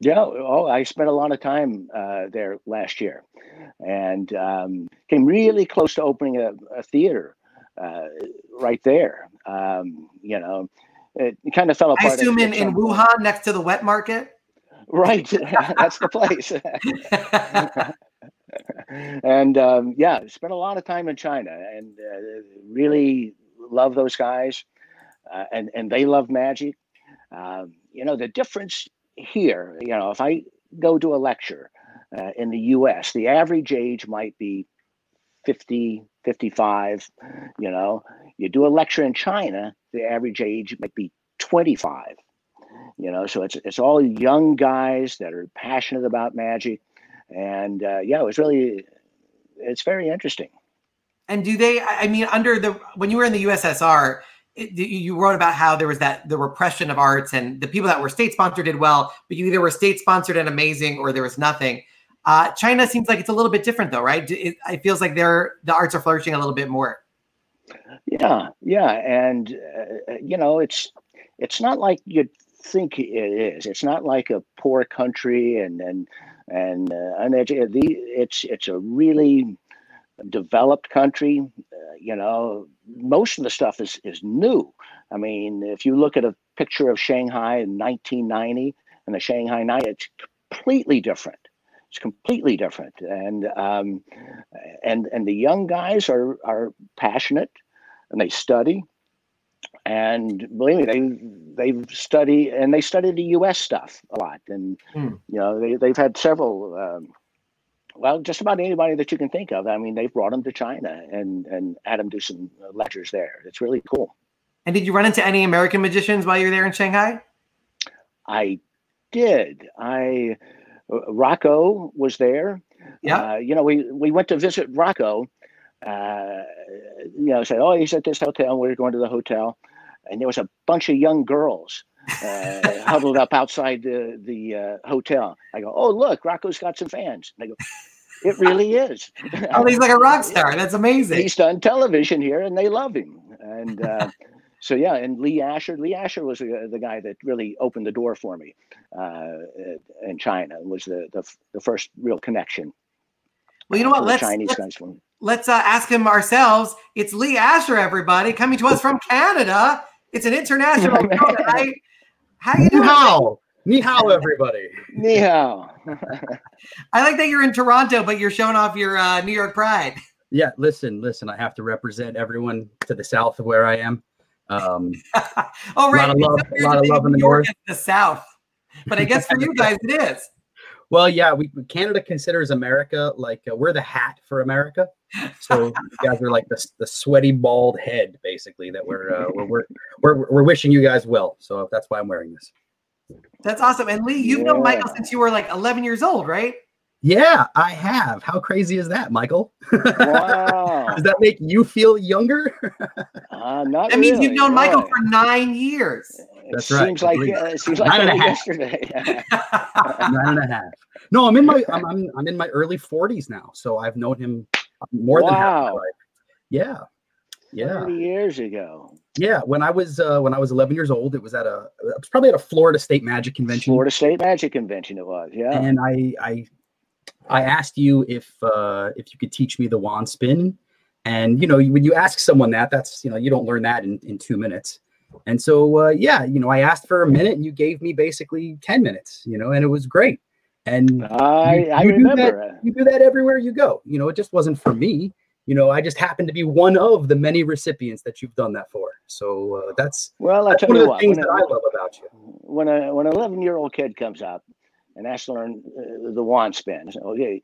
Yeah, oh, I spent a lot of time uh, there last year, and um, came really close to opening a, a theater uh, right there. Um, you know, it, kind of fell I apart. at- assume in, in point. Wuhan, next to the wet market. Right, that's the place. and um, yeah, spent a lot of time in China, and uh, really love those guys, uh, and and they love magic. Um, you know, the difference here. You know, if I go to a lecture uh, in the U.S., the average age might be 50, 55. You know, you do a lecture in China, the average age might be 25 you know so it's it's all young guys that are passionate about magic and uh, yeah it was really it's very interesting And do they? I I mean, under the when you were in the USSR, you wrote about how there was that the repression of arts, and the people that were state sponsored did well, but you either were state sponsored and amazing, or there was nothing. Uh, China seems like it's a little bit different, though, right? It, it feels like they're the arts are flourishing a little bit more. yeah yeah and uh, you know it's it's not like you'd think it is it's not like a poor country and and and uh, uneducated it's it's a really developed country uh, you know most of the stuff is is new. I mean if you look at a picture of shanghai in 1990 and the shanghai night it's completely different. It's completely different. And um and and the young guys are are passionate and they study. And believe me they they've studied and they studied the us stuff a lot. And Hmm. you know they, they've had several um, well just about anybody that you can think of i mean they've brought them to china and and had them do some lectures there it's really cool And did you run into any American magicians while you were there in Shanghai? i did i uh, rocco was there Yeah. Uh, you know, we we went to visit Rocco. Uh, you know, said, "Oh, he's at this hotel." We're going to the hotel, and there was a bunch of young girls uh, huddled up outside the the uh, hotel. I go, "Oh, look, Rocco's got some fans." And they go, "It really is." Oh, he's like a rock star. That's amazing. he's done television here, and they love him. And uh, so, yeah, and Lee Asher. Lee Asher was the, the guy that really opened the door for me uh, in China. Was the, the the first real connection. Well, you know uh, what? Let's Chinese let's, guys me. let's uh, ask him ourselves. It's Lee Asher, everybody, coming to us from Canada. It's an international show tonight. How you Ni doing? hao. Ni hao, everybody. Ni hao. I like that you're in Toronto, but you're showing off your uh, New York pride. Yeah, listen, listen. I have to represent everyone to the south of where I am. Um, oh, right. A Lot of love- There's lot of love in the north. the South, but I guess for you guys it is. well, yeah, we Canada considers America like uh, we're the hat for America. So you guys are like the, the sweaty bald head, basically. That we're, uh, we're we're we're we're wishing you guys well. So that's why I'm wearing this. That's awesome. And Lee, you've known Michael since you were like 11 years old, right? Yeah, I have. How crazy is that, Michael? Wow. Does that make you feel younger? Uh, not That means you've really, known Michael for nine years. That's right. Seems like Agreed. uh, it seems like Nine and a only half. yesterday. Nine and a half. No, I'm in my I'm, I'm I'm in my early 40s now, so I've known him more than half my life. Yeah, yeah, Thirty years ago, yeah. When I was uh, when I was 11 years old, it was at a it was probably at a Florida State Magic Convention, Florida State Magic Convention. It was, yeah. and I I I asked you if uh, if you could teach me the wand spin, and you know when you ask someone that, that's you know you don't learn that in in two minutes. And so uh, yeah, you know I asked for a minute, and you gave me basically 10 minutes, you know, and it was great. And I you- I you do that- you do that everywhere you go. You know, it just wasn't for me. You know, I just happened to be one of the many recipients that you've done that for. So uh, that's, Well, I that's one of the what. things that I love about you. when a when an eleven year old kid comes up and has to learn uh, the wand spin, okay,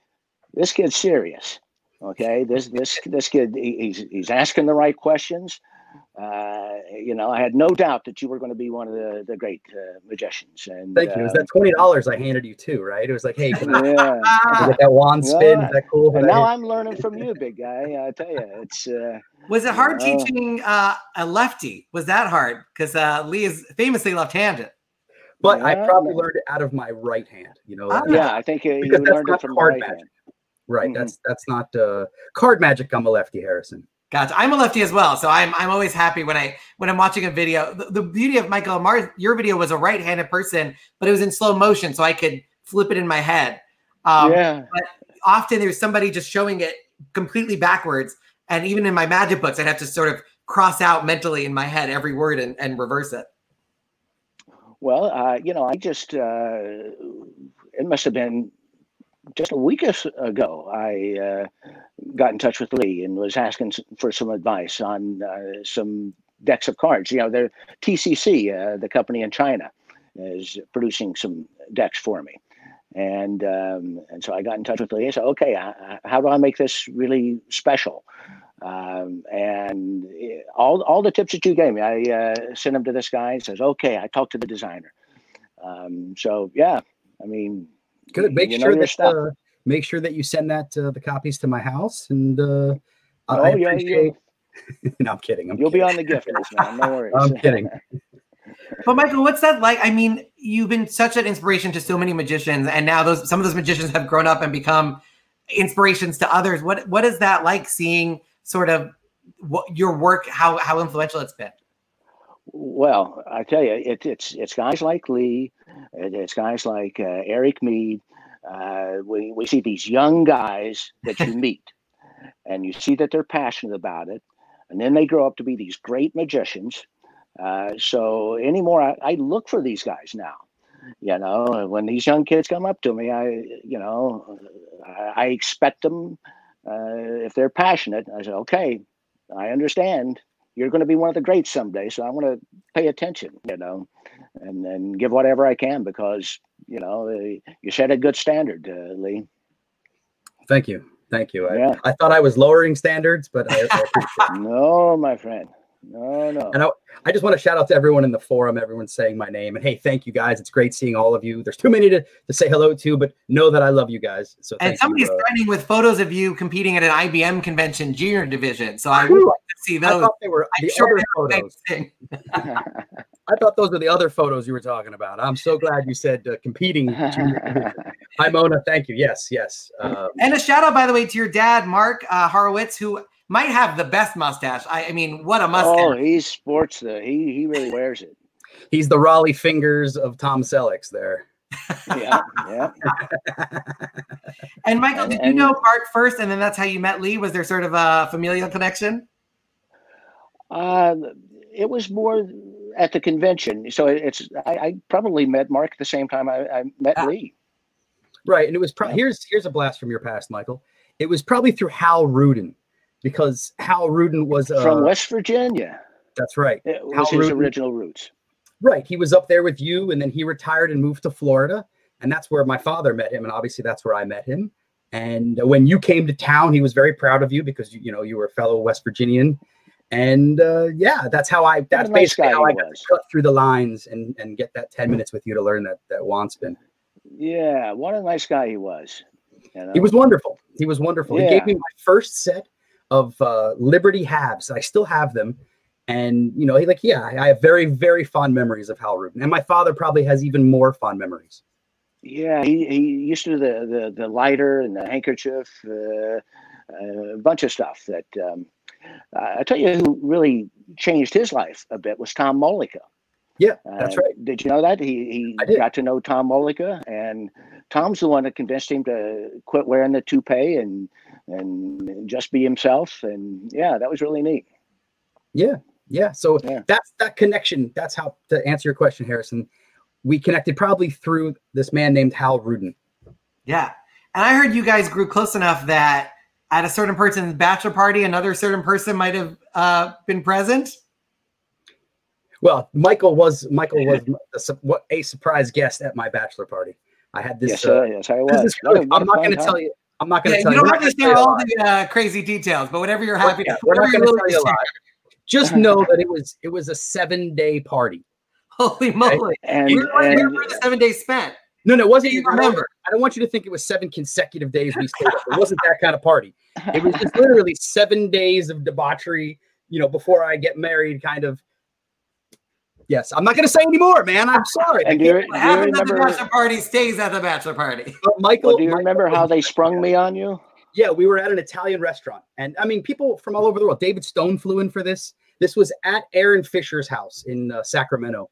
this kid's serious. Okay, this this this kid he- he's he's asking the right questions. Uh, you know, I had no doubt that you were going to be one of the the great uh, magicians. And Thank you. It was uh, that twenty dollars I handed you too, right? It was like, hey, can I yeah. Ah, get that wand spin? Yeah. Is that cool? And now I- I'm learning from you, big guy. I tell you, it's uh, was it hard Yeah. teaching uh, a lefty? Was that hard? Because uh, Lee is famously left-handed. but I Yeah. probably learned it out of my right hand. You know, Ah. yeah. I think uh, you learned it from the card right magic. hand. right. Mhm. That's that's not uh, card magic. I'm a lefty, Harrison. Gotcha. I'm a lefty as well, so I'm I'm always happy when I when I'm watching a video. The, the beauty of Michael Ammar, your video was a right-handed person, but it was in slow motion, so I could flip it in my head. Um, yeah. Often there's somebody just showing it completely backwards, and even in my magic books, I'd have to sort of cross out mentally in my head every word and, and reverse it. Well, uh, you know, I just, uh, it must have been just a week ago. I uh, got in touch with Lee and was asking for some advice on uh, some decks of cards. You know, they're TCC, uh, the company in China, is producing some decks for me. And um, and so I got in touch with Lee. I said, okay, uh, uh, how do I make this really special? Um, and eh, all all the tips that you gave me, I uh, sent them to this guy. He says, "Okay." I talked to the designer. Um, so yeah, I mean, Good. Make you sure that stuff. uh, make sure that you send that uh, the copies to my house, and uh, I Oh, yeah, appreciate. no, I'm kidding. I'm you'll be on the gift list, man. No worries. I'm kidding. But Michael, what's that like? I mean, you've been such an inspiration to so many magicians, and now those some of those magicians have grown up and become inspirations to others. What what is that like seeing sort of what your work, how how influential it's been? Well, I tell you, it, it's it's guys like Lee, it, it's guys like uh, Eric Mead. Uh, we we see these young guys that you meet, and you see that they're passionate about it, and then they grow up to be these great magicians. Uh, so anymore, I, I look for these guys now. You know, when these young kids come up to me, I you know, I, I expect them uh, if they're passionate. I say, okay, I understand you're going to be one of the greats someday. So I want to pay attention, you know, and and give whatever I can because you know uh, you set a good standard, uh, Lee. Thank you. Thank you. I, Yeah. I thought I was lowering standards, but I, I appreciate it. No, my friend, no, no. And I, I just want to shout out to everyone in the forum, everyone's saying my name. And hey, thank you guys. It's great seeing all of you. There's too many to, to say hello to, but know that I love you guys. So And somebody's you. uh, signing with photos of you competing at an IBM convention junior division. So I would Whew. like to see I thought they were I'm the sure other photos. I thought those were the other photos you were talking about. I'm so glad you said uh, competing. Hi, Mona. Thank you. Yes, yes. Um, And a shout out, by the way, to your dad, Mark uh, Horowitz, who might have the best mustache. I, I mean, what a mustache! oh, he sports the he he really wears it. he's the Rollie Fingers of Tom Selleck's there. Yeah, yeah. and Michael, and- did you and- know Mark first, and then that's how you met Lee? Was there sort of a familial connection? Uh, it was more at the convention. So it's I, I probably met Mark at the same time I, I met Ah. Lee. Right, and it was pro- here's here's a blast from your past, Michael. It was probably through Hal Rudin, because Hal Rudin was uh, from West Virginia. That's right, It was Hal his Rudin. original roots. right. He was up there with you, and then he retired and moved to Florida, and that's where my father met him, and obviously that's where I met him. And when you came to town, he was very proud of you because you, you know you were a fellow West Virginian, and uh, yeah, that's how I. That's nice basically how I got was. to cut through the lines and and get that ten minutes with you to learn that that wand spin. Yeah, what a nice guy he was. You know? He was wonderful. He was wonderful. He gave me my first set of uh, Liberty halves. I still have them, And you know, he like, yeah, I have very, very fond memories of Hal Rudin, and my father probably has even more fond memories. Yeah, he, he used to do the, the the lighter and the handkerchief, uh, uh, a bunch of stuff. That um, I tell you, who really changed his life a bit was Tom Mullica. Yeah, that's Uh, right. Did you know that he he got to know Tom Mullica, and Tom's the one that convinced him to quit wearing the toupee and and just be himself. And yeah, that was really neat. Yeah, yeah. So Yeah. that's that connection. That's how to answer your question, Harrison. We connected probably through this man named Hal Rudin. Yeah. And I heard you guys grew close enough that at a certain person's bachelor party, another certain person might have uh, been present. Well, Michael was Michael was a, a surprise guest at my bachelor party. I had this. yes, uh, yes, I this was. is What a- good. what I'm not going to tell you. I'm not going Yeah, to tell you you. don't have to share all the uh, crazy details, but whatever you're happy Yeah, to we're not whatever going you're to tell you a lot. Just know that it was it was a seven day party. Holy moly. And, We were wondering and where the seven days spent. No, no, it wasn't. You remember. I don't want you to think it was seven consecutive days we stayed up. It wasn't that kind of party. It was just literally seven days of debauchery. You know, before I get married, kind of. Yes, I'm not going to say anymore, man. I'm sorry. and do you, do you happens at the bachelor party stays at the bachelor party. But Michael, Well, do you Michael remember was- how they sprung me on you? Yeah, we were at an Italian restaurant, and I mean, people from all over the world. David Stone flew in for this. This was at Aaron Fisher's house in uh, Sacramento,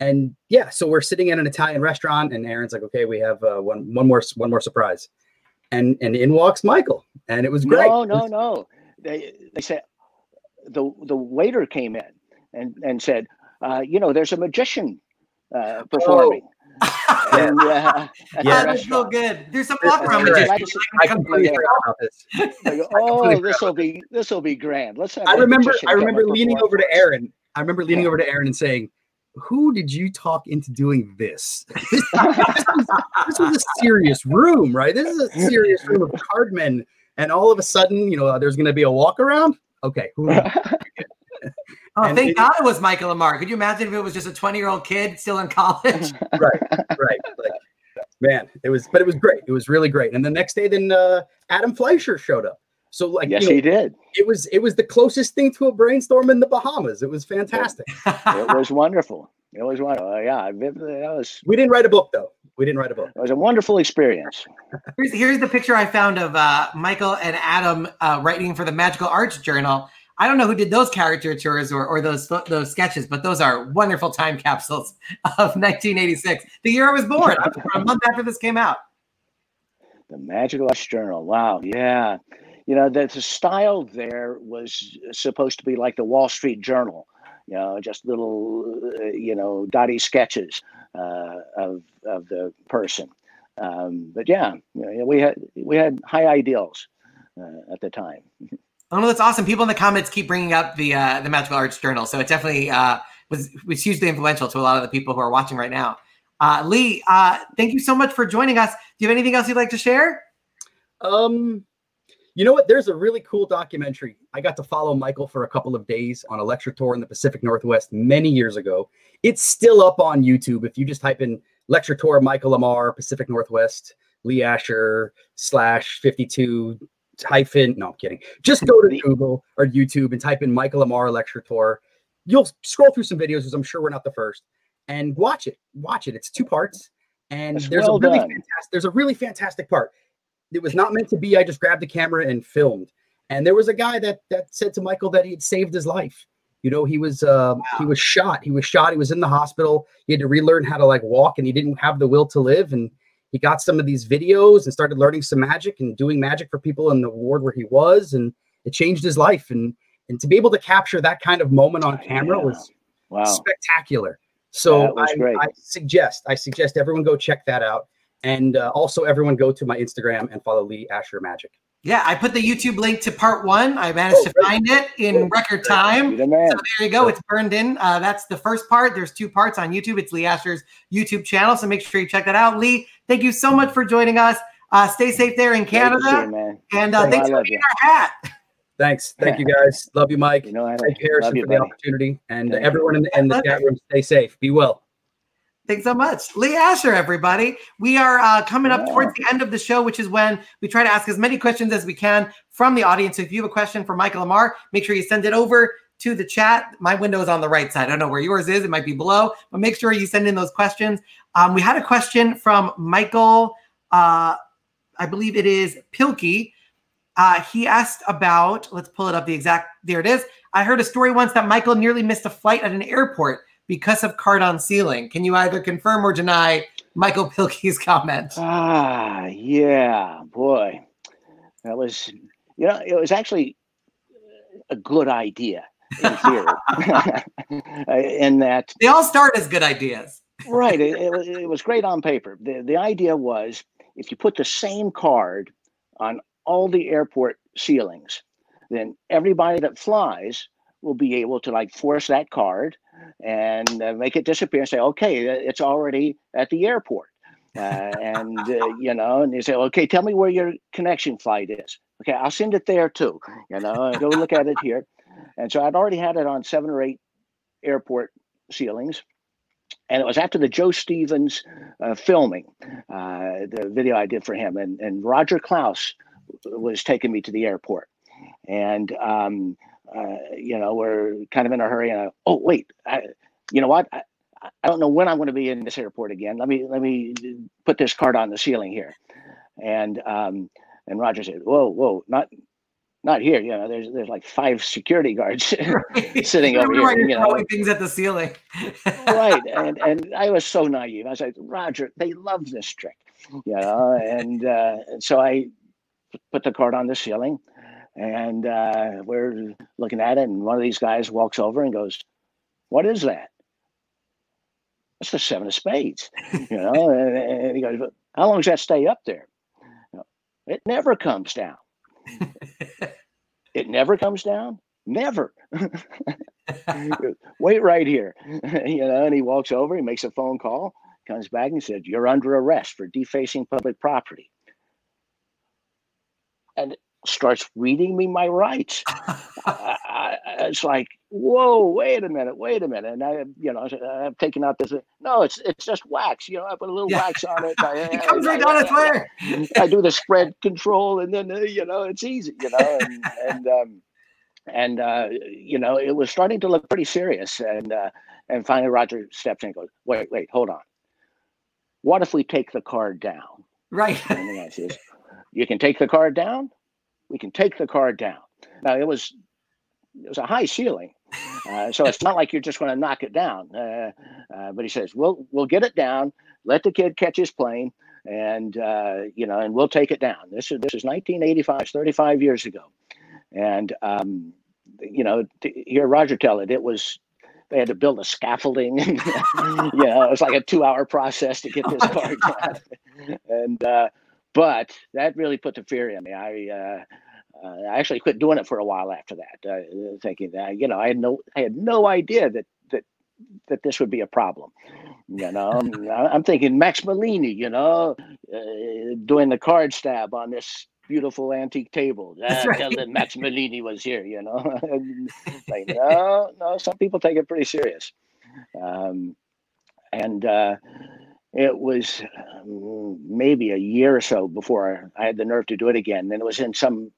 and yeah, so we're sitting in an Italian restaurant, and Aaron's like, "Okay, we have uh, one one more one more surprise," and and in walks Michael, and it was great. No, no, no. They they said the the waiter came in and and said, uh, you know, there's a magician uh, performing. And, uh, at the Oh, that's so restaurant. good. There's some That's walk around correct. magicians. I completely forgot this. They oh, this will be this will be grand. Let's have. I a remember magician I come remember leaning over to. Aaron. I remember leaning Yeah. over to Aaron and saying, "Who did you talk into doing this? This, this was, this was a serious room, right? This is a serious room of cardmen, and all of a sudden, you know, there's going to be a walk around. Okay, who? Oh, And thank it- God it was Michael Ammar. Could you imagine if it was just a 20 year old kid still in college? right, right. Like, man, it was, but it was great. It was really great. And the next day, then uh, Adam Fleischer showed up. So, like, yes, you know, he did. it was it was the closest thing to a brainstorm in the Bahamas. It was fantastic. It was wonderful. It was wonderful. Uh, yeah, it- that was We didn't write a book though. We didn't write a book. it was a wonderful experience. Here's, here's the picture I found of uh, Michael and Adam uh, writing for the Magical Arts Journal. I don't know who did those caricatures or, or those those sketches, but those are wonderful time capsules of 1986, the year I was born. I was born a month after this came out. The Magical Arts Journal. Wow. Yeah. You know, the, the style there was supposed to be like the Wall Street Journal, you know, just little, uh, you know, dotty sketches uh, of, of the person. Um, but yeah, you know, we had we had high ideals uh, at the time. Oh no, that's awesome. People in the comments keep bringing up the uh, the Magical Arts Journal, so it definitely uh, was was hugely influential to a lot of the people who are watching right now. Uh, Lee, uh, thank you so much for joining us. Do you have anything else you'd like to share? Um, you know what? There's a really cool documentary. I got to follow Michael for a couple of days on a lecture tour in the Pacific Northwest many years ago. It's still up on YouTube. If you just type in lecture tour Michael Ammar, Pacific Northwest, Lee Asher slash 52 hyphen. No, I'm kidding. Just go to Google or YouTube and type in Michael Ammar lecture tour. You'll scroll through some videos, because I'm sure we're not the first, and watch it. Watch it. It's two parts, and That's there's well a really fantastic. There's a really fantastic part it was not meant to be. I just grabbed the camera and filmed. And there was a guy that that said to Michael that he had saved his life. You know, he was uh, he was shot. He was shot. He was in the hospital. He had to relearn how to like walk, and he didn't have the will to live. And he got some of these videos and started learning some magic and doing magic for people in the ward where he was, and it changed his life. And and to be able to capture that kind of moment on camera Yeah. was Wow. spectacular. So I. I suggest I suggest everyone go check that out, and uh, also everyone go to my Instagram and follow Lee Asher Magic. Yeah, I put the YouTube link to part one. I managed Oh, to great. find it in record time. The. So there you go. It's burned in. Uh, that's the first part. There's two parts on YouTube. It's Lee Asher's YouTube channel. So make sure you check that out. Lee, thank you so much for joining us. Uh, stay safe there in Great to you, Canada. man. And uh, thanks for love being our hat. Thanks, thank you guys. Love you, Mike. You know, I Thank you, Harrison, you, for the opportunity, and uh, everyone in the, in the chat room. Stay safe. Be well. Thanks so much. Lee Asher, everybody. We are uh, coming up towards the end of the show, which is when we try to ask as many questions as we can from the audience. So if you have a question for Michael Ammar, make sure you send it over to the chat. My window is on the right side. I don't know where yours is. It might be below, but make sure you send in those questions. Um, we had a question from Michael. Uh, I believe it is Pilkey. Uh, he asked about, let's pull it up the exact, there it is. I heard a story once that Michael nearly missed a flight at an airport because of card on ceiling. Can you either confirm or deny Michael Pilkey's comment? Ah, yeah, boy. That was, you know, it was actually a good idea in theory. in that they all start as good ideas. right. It, it, it was great on paper. The, the idea was if you put the same card on all the airport ceilings, then everybody that flies will be able to like force that card and uh, make it disappear and say, okay, it's already at the airport. Uh, and uh, you know, and you say, okay, tell me where your connection flight is. Okay, I'll send it there too. You know, go look at it here. And so I'd already had it on seven or eight airport ceilings. And it was after the Joe Stevens uh, filming, uh, the video I did for him, and, and Roger Klause was taking me to the airport. And, um, uh, you know, we're kind of in a hurry. And I, oh, wait, I, you know what? I, I don't know when I'm going to be in this airport again. Let me let me put this card on the ceiling here. And um, and Roger said, "Whoa, whoa, not not here. You know, there's there's like five security guards sitting over here. You know, things at the ceiling. right, and and I was so naive. I was like, Roger, they love this trick, you know, and uh, so I put the card on the ceiling, and uh, we're looking at it, and one of these guys walks over and goes, "What is that?" It's the seven of spades, you know, and, and he goes, "How long does that stay up there?" It never comes down. it never comes down. Never. Wait right here. you know, and he walks over, he makes a phone call, comes back and said, You're under arrest for defacing public property. And starts reading me my rights. I, I, it's like, whoa, wait a minute, wait a minute. And I, you know, I'm taking out this. No, it's it's just wax. You know, I put a little yeah. wax on it. I, it comes right down its way. I do the spread control, and then uh, you know, it's easy. You know, and and um, and uh, you know, it was starting to look pretty serious. And uh, and finally, Roger steps in and goes, wait, wait, hold on. What if we take the card down? Right. And the answer is, you can take the card down we can take the card down. Now it was it was a high ceiling, uh, so it's not like you're just going to knock it down. Uh, uh, but he says we'll we'll get it down. Let the kid catch his plane, and uh, you know, and we'll take it down. This is this is 1985, 35 years ago, and um, you know, to hear Roger tell it, it was they had to build a scaffolding. you know, it was like a two-hour process to get this card down, and uh, but that really put the fear in me. I uh, uh, I actually quit doing it for a while after that, uh, thinking that you know I had no I had no idea that that that this would be a problem. You know, I'm, I'm thinking Max Malini, you know, uh, doing the card stab on this beautiful antique table. Uh, right. Tell that Max Malini was here, you know. like, no, no, some people take it pretty serious. Um, and uh, it was um, maybe a year or so before I had the nerve to do it again. And it was in some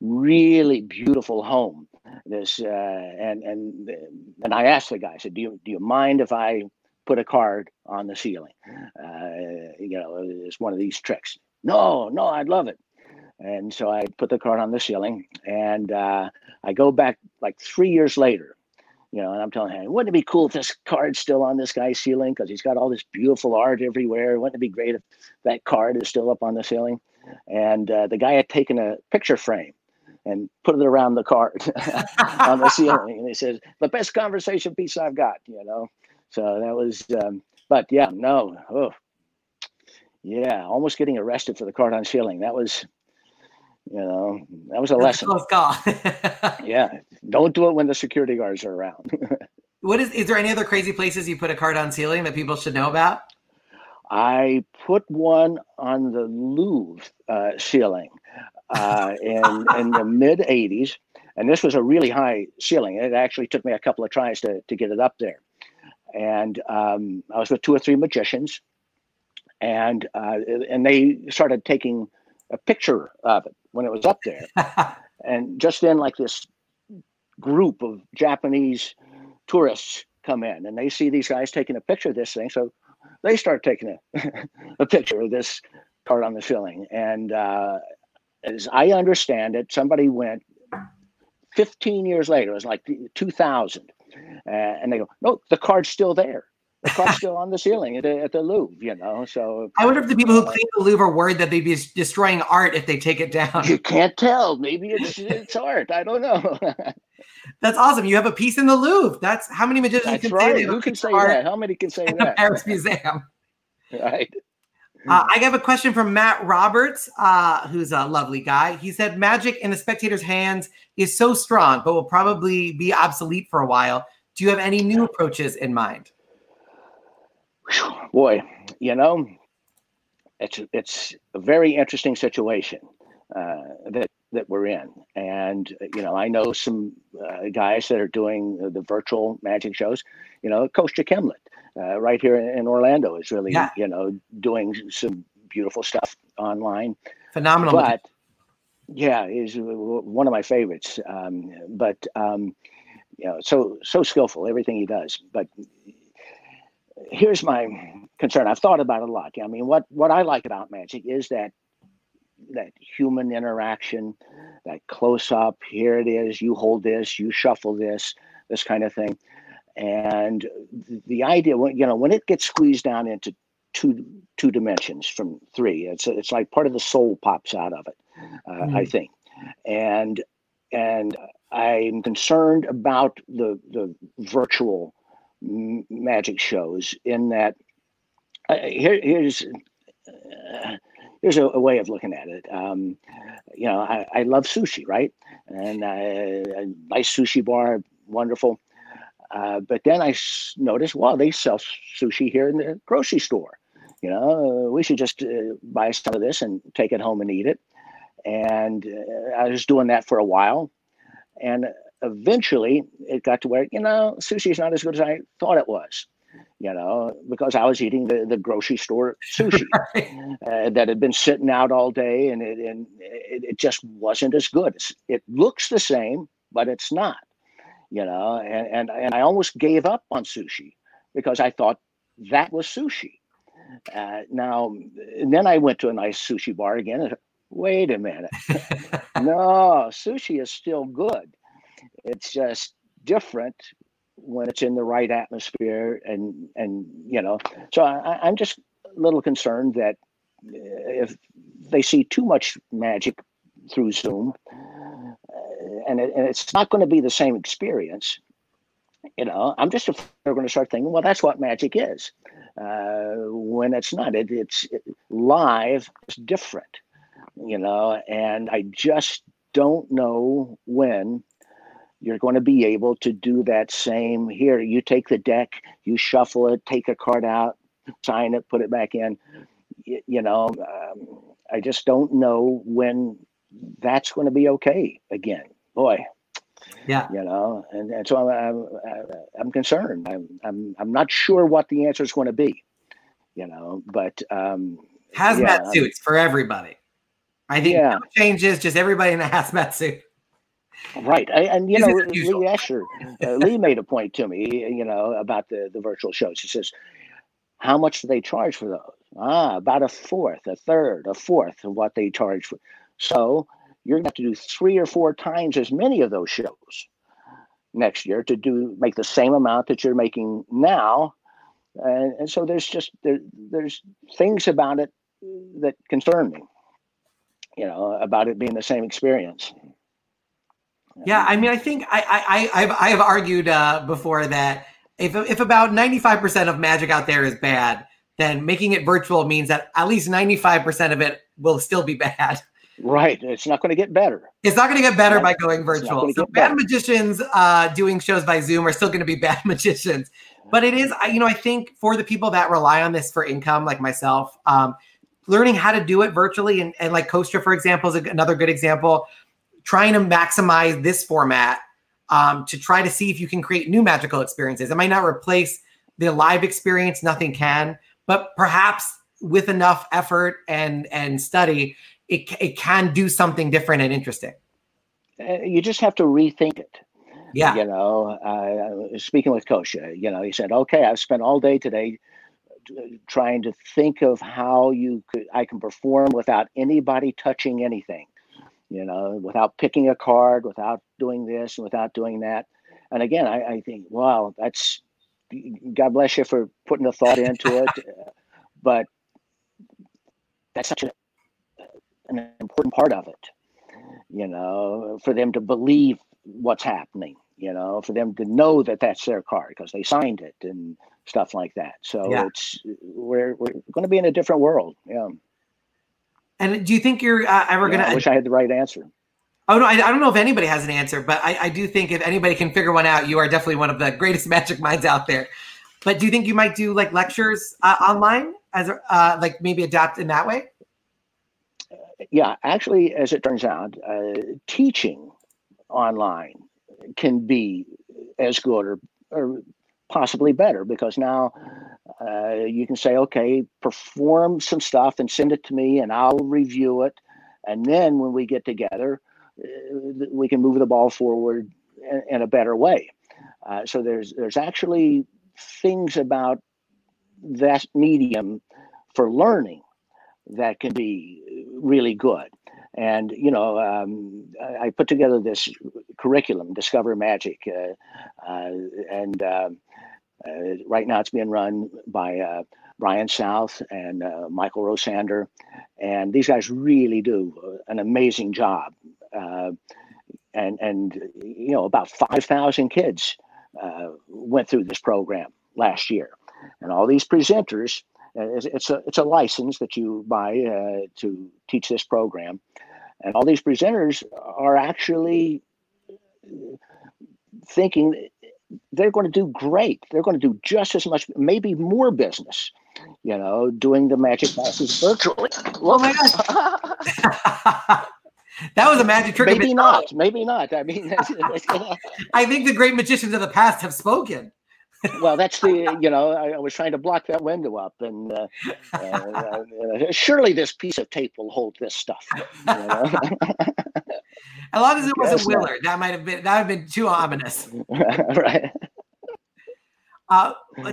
really beautiful home. This uh, and and and I asked the guy, I said, "Do you do you mind if I put a card on the ceiling? Uh, you know, it's one of these tricks." No, no, I'd love it. And so I put the card on the ceiling, and uh, I go back like three years later you know, and I'm telling him, wouldn't it be cool if this card's still on this guy's ceiling because he's got all this beautiful art everywhere? Wouldn't it be great if that card is still up on the ceiling? And uh, the guy had taken a picture frame and put it around the card on the ceiling, and he says, "The best conversation piece I've got," you know. So that was, um, but yeah, no, oh, yeah, almost getting arrested for the card on ceiling. That was you know, that was a That's lesson. Yeah, don't do it when the security guards are around. what is? Is there any other crazy places you put a card on ceiling that people should know about? I put one on the Louvre uh, ceiling uh, in in the mid '80s, and this was a really high ceiling. It actually took me a couple of tries to to get it up there. And um, I was with two or three magicians, and uh, and they started taking a picture of it when it was up there. and just then, like this group of Japanese tourists come in and they see these guys taking a picture of this thing. So they start taking a, a picture of this card on the ceiling. And uh, as I understand it, somebody went 15 years later, it was like 2000. Uh, and they go, no, the card's still there. The still on the ceiling at the, at the Louvre, you know. So I wonder if the people who clean the Louvre are worried that they'd be destroying art if they take it down. You can't tell. Maybe it's it's art. I don't know. That's awesome. You have a piece in the Louvre. That's how many magicians That's can right. say Who can say that? How many can say in that? the Paris Museum. right. Uh, I have a question from Matt Roberts, uh, who's a lovely guy. He said, "Magic in the spectator's hands is so strong, but will probably be obsolete for a while. Do you have any new approaches in mind?" Boy, you know, it's it's a very interesting situation uh, that that we're in, and you know, I know some uh, guys that are doing the virtual magic shows. You know, Kostya Kimlat, uh, right here in Orlando, is really Yeah. you know doing some beautiful stuff online. Phenomenal. but yeah, is one of my favorites. Um, but um, you know, so so skillful everything he does. But here's my concern. I've thought about it a lot. I mean, what what I like about magic is that that human interaction, that close up. Here it is. You hold this. You shuffle this. This kind of thing. And the idea, you know, when it gets squeezed down into two two dimensions from three, it's it's like part of the soul pops out of it. Uh, I think, and and I'm concerned about the the virtual magic shows in that uh, here, here's uh, here's a, a way of looking at it. Um, you know, I, I love sushi, right? And a nice sushi bar, wonderful. Uh, but then I s- noticed, wow, they sell sushi here in the grocery store. You know, we should just uh, buy some of this and take it home and eat it. And uh, I was doing that for a while, and eventually it got to where you know sushi is not as good as I thought it was. You know, because I was eating the, the grocery store sushi uh, that had been sitting out all day, and it and it, it just wasn't as good. It's, it looks the same, but it's not. You know, and, and and I almost gave up on sushi because I thought that was sushi. Uh, now, and then I went to a nice sushi bar again. And, wait a minute, no, sushi is still good. It's just different when it's in the right atmosphere, and and you know. So I, I'm just a little concerned that if they see too much magic through Zoom, uh, and, it, and it's not going to be the same experience. You know, I'm just afraid they're going to start thinking, well, that's what magic is. Uh, when it's not, it, it's it, live. It's different, you know, and I just don't know when you're going to be able to do that same. Here, you take the deck, you shuffle it, take a card out, sign it, put it back in. Y- you know, um, I just don't know when that's going to be okay again. Boy, Yeah. you know, and, and so I'm, I'm, I'm concerned. I'm, I'm, I'm not sure what the answer is going to be, you know, but um, Hazmat Yeah. suits for everybody. I think Yeah. no changes, just everybody in a hazmat suit. Right. I, and, you Business know. Lee Asher, uh, Lee made a point to me, you know, about the, the virtual shows. He says, how much do they charge for those? Ah, about a fourth, a third, a fourth of what they charge for. So you're going to have to do three or four times as many of those shows next year to do make the same amount that you're making now. And, and so there's just there, there's things about it that concern me. You know, about it being the same experience. Yeah, I mean, I think I I I- I've I have argued uh, before that if if about ninety five percent of magic out there is bad, then making it virtual means that at least ninety five percent of it will still be bad. Right. It's not going to get better. It's not going to get better by going virtual. So bad better. magicians uh, doing shows by Zoom are still going to be bad magicians. But it is, I- you know, I think for the people that rely on this for income, like myself, um, learning how to do it virtually and, and like Kostya, for example, is another good example. Trying to maximize this format um, to try to see if you can create new magical experiences. It might not replace the live experience, nothing can, but perhaps with enough effort and and study, it, it can do something different and interesting. Uh, you just have to rethink it. Yeah. You know, uh, speaking with uh, you know, he said, "Okay, I've spent all day today uh, trying to think of how you could I can perform without anybody touching anything. You know, without picking a card, without doing this, and without doing that." And again, I, I think, wow, that's God bless you for putting the thought into it, but that's such a, an important part of it. You know, for them to believe what's happening. You know, for them to know that that's their card because they signed it and stuff like that. So Yeah. it's we're we're going to be in a different world. Yeah. And do you think you're uh, ever Yeah, gonna? I wish I had the right answer. Oh no, I, I don't know if anybody has an answer, but I, I do think if anybody can figure one out, you are definitely one of the greatest magic minds out there. But do you think you might do like lectures uh, online as uh, like maybe adapt in that way? yeah, actually, as it turns out, uh, teaching online can be as good or, or possibly better because now uh, you can say, okay, perform some stuff and send it to me, and I'll review it. And then when we get together, uh, we can move the ball forward in, in a better way. Uh, so there's there's actually things about that medium for learning that can be really good. And you know, um, I put together this curriculum, Discover Magic, uh, uh, and um right now it's being run by uh, Brian South and uh, Michael Rosander, and these guys really do an amazing job. Uh, and and you know, about five thousand kids uh, went through this program last year, and all these presenters. uh, It's, a it's a license that you buy uh, to teach this program, and all these presenters are actually thinking they're going to do great. They're going to do just as much, maybe more business. You know, doing the magic classes virtually. Oh my gosh. that was a magic trick. maybe not. Maybe not. I mean, I think the great magicians of the past have spoken. Well, that's the you know I, I was trying to block that window up, and uh, uh, uh, surely this piece of tape will hold this stuff. You know? As long as it wasn't. Willard, that might have been that would have been too ominous. right. Uh,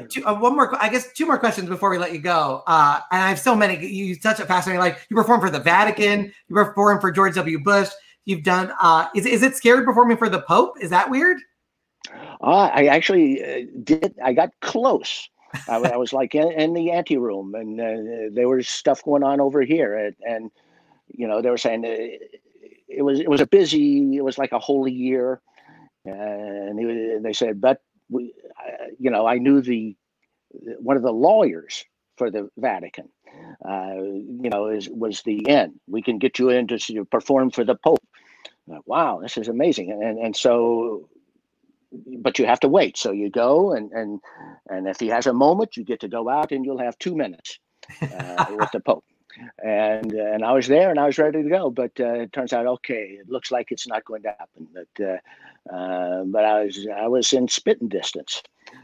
two, uh, one more, I guess, two more questions before we let you go. Uh, and I have so many. You you touch it fascinating. Like you perform for the Vatican, you perform for George W. Bush. You've done. Uh, is is it scary performing for the Pope? Is that weird? Uh, I actually uh, did. I got close. I, I was like in, in the ante room, and uh, there was stuff going on over here, and, and you know they were saying uh, it was it was a busy. It was like a holy year, and they, were- they said, but we, uh, you know, I knew the one of the lawyers for the Vatican. Uh, you know, is was the end. We can get you in to perform for the Pope. Like, wow, this is amazing, and and so but you have to wait. So you go and and and if he has a moment, you get to go out and you'll have two minutes uh, with the Pope. And and I was there and I was ready to go, but uh, it turns out okay. It looks like it's not going to happen. But uh, uh, but I was I was in spitting distance.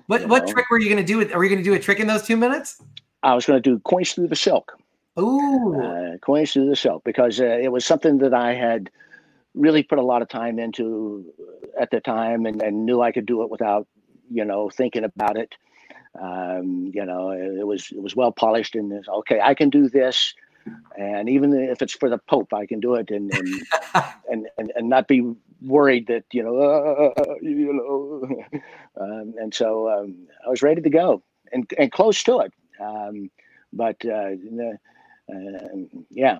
What what know. trick were you going to do? With, are you going to do a trick in those two minutes? I was going to do coins through the silk. Ooh, uh, coins through the silk because uh, it was something that I had really put a lot of time into at the time and, and knew I could do it without you know thinking about it. Um, you know, it, it was it was well polished and it's, okay, I can do this, and even if it's for the Pope, I can do it and and and, and, and not be worried that you know uh, you know. um, and so um, I was ready to go and and close to it. Um, but uh, uh, yeah,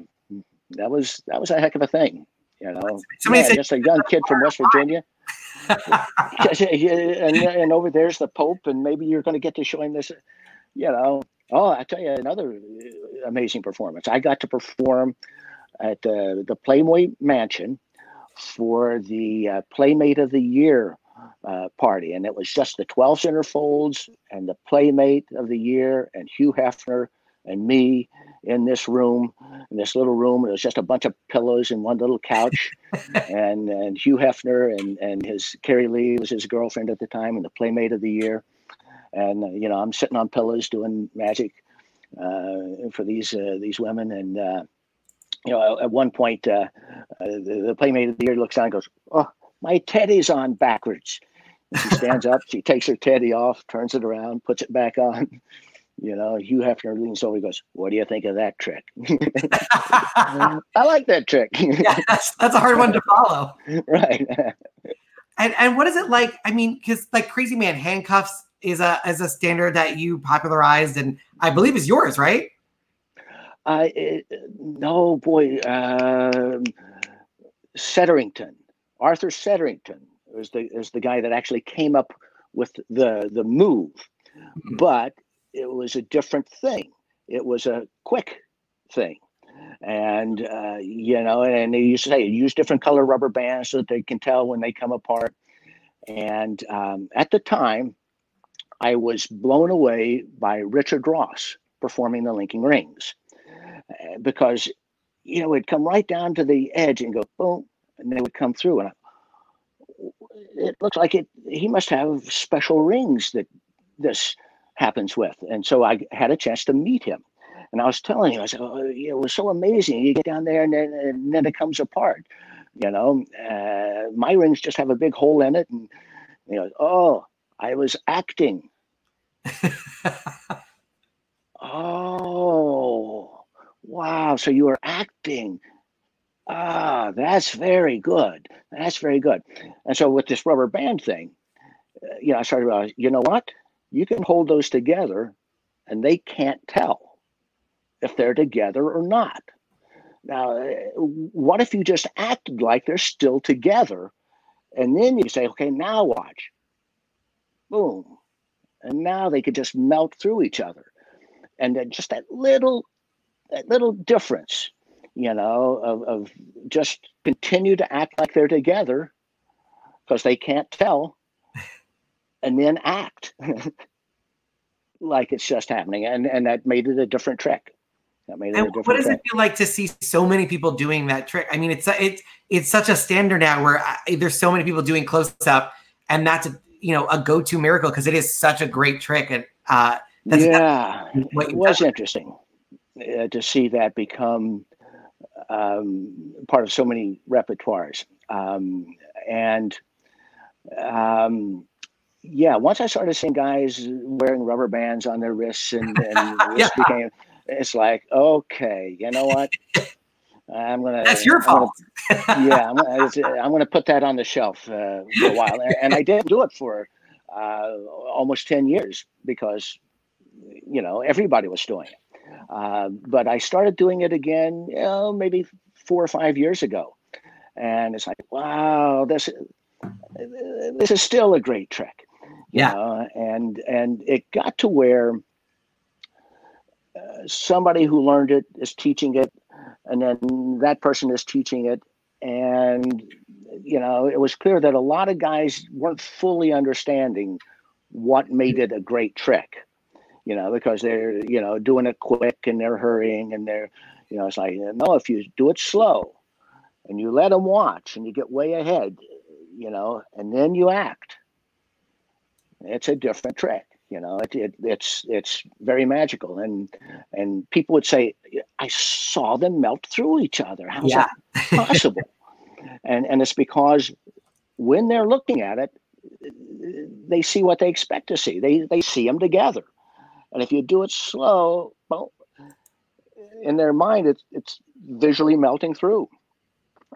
that was that was a heck of a thing. You know, Somebody Man, said- just a young kid from West Virginia. and, and over there's the Pope, and maybe you're going to get to show him this. You know, oh, I tell you another uh, amazing performance. I got to perform at uh, the Playboy Mansion for the uh, Playmate of the Year uh, party, and it was just the 12 centerfolds and the Playmate of the Year and Hugh Hefner and me in this room, in this little room. It was just a bunch of pillows and one little couch, and and Hugh Hefner and and his Carrie Leigh was his girlfriend at the time, and the Playmate of the Year. And uh, you know, I'm sitting on pillows doing magic uh, for these uh, these women, and uh, you know, at one point, uh, uh, the, the Playmate of the Year looks down and goes, "Oh, my teddy's on backwards. And she stands up, she takes her teddy off, turns it around, puts it back on. You know, Hugh Hefner leans over, he goes, What do you think of that trick? I like that trick. yeah, that's, that's a hard one to follow. right. And and what is it like? I mean, because like Crazy Man handcuffs is a is a standard that you popularized and I believe is yours, right? Uh, it, no, boy. Um, Setterington, Arthur Setterington was the is the guy that actually came up with the the move, Mm-hmm. but it was a different thing. It was a quick thing, and uh, you know, and they used to say use different color rubber bands so that they can tell when they come apart. And um, at the time, I was blown away by Richard Ross performing the linking rings uh, because you know it'd come right down to the edge and go boom, and they would come through, and I, it looks like it. He must have special rings that this happens with, and so I had a chance to meet him. And I was telling him, I said, oh, it was so amazing. You get down there, and then, and then it comes apart. You know, uh, my rings just have a big hole in it, and you know, oh, I was acting. oh, wow! So you were acting. Ah, that's very good. That's very good. And so with this rubber band thing, uh, you know, I started realizing, you know what? You can hold those together, and they can't tell if they're together or not. Now, what if you just acted like they're still together, and then you say, okay, now watch, boom, and now they could just melt through each other, and then just that little, that little difference you know, of, of just continue to act like they're together because they can't tell, and then act like it's just happening, and and that made it a different trick. That made it And a different what does trick. it feel like to see so many people doing that trick? I mean, it's it's it's such a standard now where I, there's so many people doing close up, and that's a you know a go to miracle because it is such a great trick. And uh, that's yeah, what it was interesting uh, to see that become um, part of so many repertoires. Um, and um, yeah, once I started seeing guys wearing rubber bands on their wrists and, and Yeah. became, it's like, okay, you know what? I'm gonna. that's your I'm gonna- fault. yeah, I'm gonna, I'm gonna put that on the shelf uh, for a while, and, and I didn't do it for uh, almost ten years because you know everybody was doing it. Uh, but I started doing it again, you know, maybe four or five years ago, and it's like, wow, this this is still a great trick. Yeah. know, and and it got to where uh, somebody who learned it is teaching it, and then that person is teaching it, and you know, it was clear that a lot of guys weren't fully understanding what made it a great trick you know, because they're, you know, doing it quick and they're hurrying and they're, you know, it's like, no, if you do it slow and you let them watch and you get way ahead, you know, and then you act, it's a different trick. You know, it, it, it's it's very magical, and and people would say, "I saw them melt through each other. How's Yeah. that possible?" and and it's because when they're looking at it, they see what they expect to see. They they see them together. And if you do it slow, well, in their mind, it's it's visually melting through.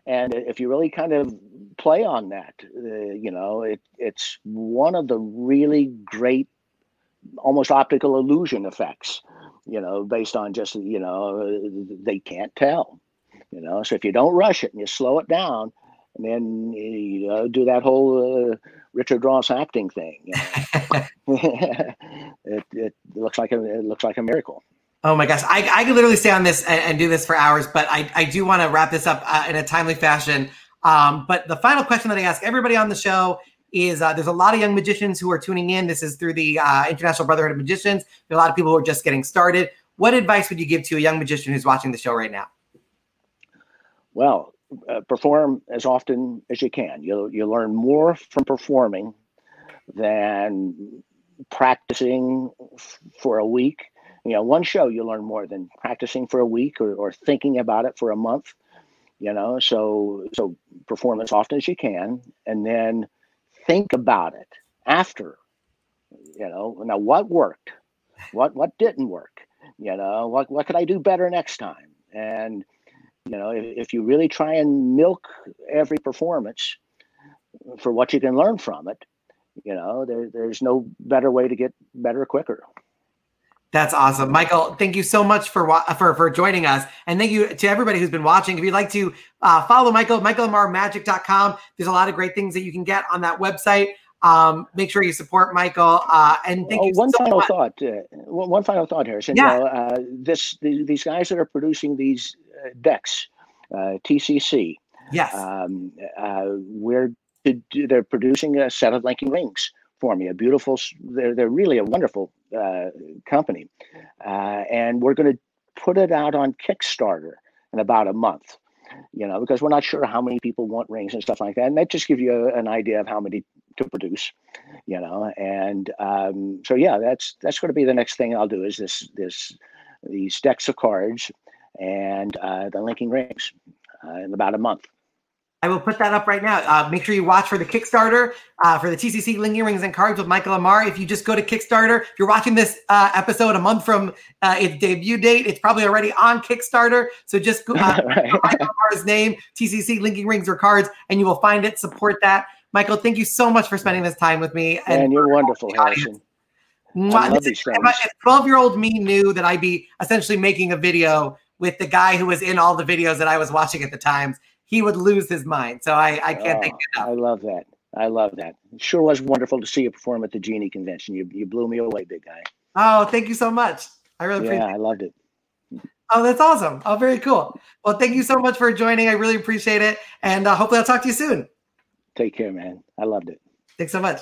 And if you really kind of play on that, uh, you know, it it's one of the really great, almost optical illusion effects. You know, based on just you know they can't tell. You know, so if you don't rush it and you slow it down, and then you know do that whole uh, Richard Ross acting thing. You know? it, it looks like a it looks like a miracle. Oh my gosh, I, I could literally stay on this and, and do this for hours, but I, I do want to wrap this up uh, in a timely fashion. Um, but the final question that I ask everybody on the show is uh, there's a lot of young magicians who are tuning in. This is through the uh, International Brotherhood of Magicians. There are a lot of people who are just getting started. What advice would you give to a young magician who's watching the show right now? Well, uh, perform as often as you can. You you learn more from performing than practicing f- for a week. You know, one show you learn more than practicing for a week or, or thinking about it for a month. You know, so so perform as often as you can, and then think about it after. You know, now what worked, what what didn't work. You know, what what could I do better next time? And you know, if, if you really try and milk every performance for what you can learn from it, you know, there, there's no better way to get better quicker. That's awesome, Michael. Thank you so much for for for joining us, and thank you to everybody who's been watching. If you'd like to uh, follow Michael, michaelammarmagic.com. There's a lot of great things that you can get on that website. Um, make sure you support Michael. Uh, and thank oh, you. One so final much. thought. Uh, one final thought, Harrison. Yeah. Uh, this the, these guys that are producing these uh, decks, uh, TCC. Yes. Um, uh, we're they're producing a set of linking rings for me. A beautiful. They're they're really a wonderful uh, company, uh, and we're going to put it out on Kickstarter in about a month. You know, because we're not sure how many people want rings and stuff like that, and that just gives you an idea of how many to produce. You know, and um, so yeah, that's that's going to be the next thing I'll do is this this these decks of cards and uh, the linking rings uh, in about a month. I will put that up right now. Uh, make sure you watch for the Kickstarter uh, for the TCC Linking Rings and Cards with Michael Ammar. If you just go to Kickstarter, if you're watching this uh, episode a month from uh, its debut date, it's probably already on Kickstarter. So just go uh, Right. Michael Ammar's name, TCC Linking Rings or Cards, and you will find it. Support that. Michael, thank you so much for spending this time with me. and you're wonderful. Harrison. Mwah. This is- these things. If 12 year old me knew that I'd be essentially making a video with the guy who was in all the videos that I was watching at the times, he would lose his mind. So I, I can't Oh, enough. I love that. I love that. It sure was wonderful to see you perform at the Genii convention. You you blew me away, big guy. Oh, thank you so much. I really appreciate Yeah, I loved it. Oh, that's awesome. Oh, very cool. Well, thank you so much for joining. I really appreciate it. And uh, hopefully I'll talk to you soon. Take care, man. I loved it. Thanks so much.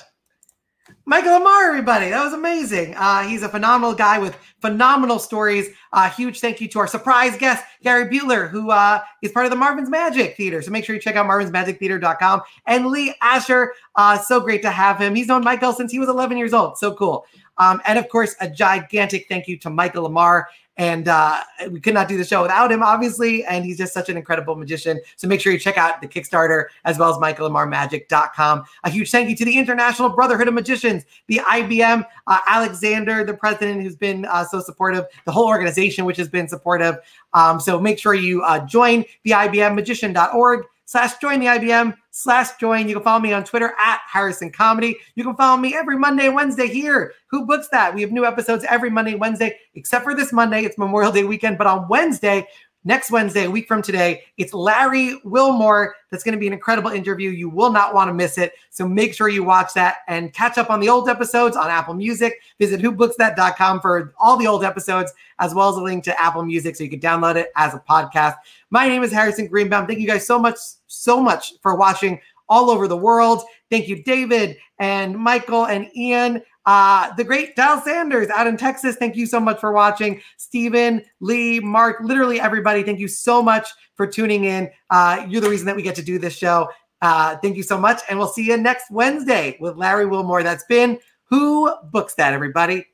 Michael Ammar, everybody. That was amazing. Uh, he's a phenomenal guy with phenomenal stories. Uh, huge thank you to our surprise guest, Gary Butler, who uh, is part of the Marvyn's Magic Theater. So make sure you check out marvynsmagictheater.com. And Lee Asher, uh, so great to have him. He's known Michael since he was 11 years old. So cool. Um, and of course, a gigantic thank you to Michael Ammar. And uh, we could not do the show without him, obviously. And he's just such an incredible magician. So make sure you check out the Kickstarter as well as michaelammarmagic.com. A huge thank you to the International Brotherhood of Magicians, the IBM, uh, Alexander, the president, who's been uh, so supportive, the whole organization, which has been supportive. Um, so make sure you uh, join the IBM magician.org slash join the IBM slash join. You can follow me on Twitter at Harrison Comedy. You can follow me every Monday, Wednesday here. Who books that? We have new episodes every Monday, Wednesday, except for this Monday. It's Memorial Day weekend. But on Wednesday, next Wednesday, a week from today, it's Larry Wilmore. That's going to be an incredible interview. You will not want to miss it. So make sure you watch that and catch up on the old episodes on Apple Music. Visit whobooksthat.com for all the old episodes, as well as a link to Apple Music so you can download it as a podcast. My name is Harrison Greenbaum. Thank you guys so much, so much for watching all over the world. Thank you, David and Michael and Ian. Uh, the great Dal Sanders out in Texas. Thank you so much for watching. Stephen, Lee, Mark, literally everybody. Thank you so much for tuning in. Uh, you're the reason that we get to do this show. Uh, thank you so much. And we'll see you next Wednesday with Larry Wilmore. That's been Who Books That, everybody.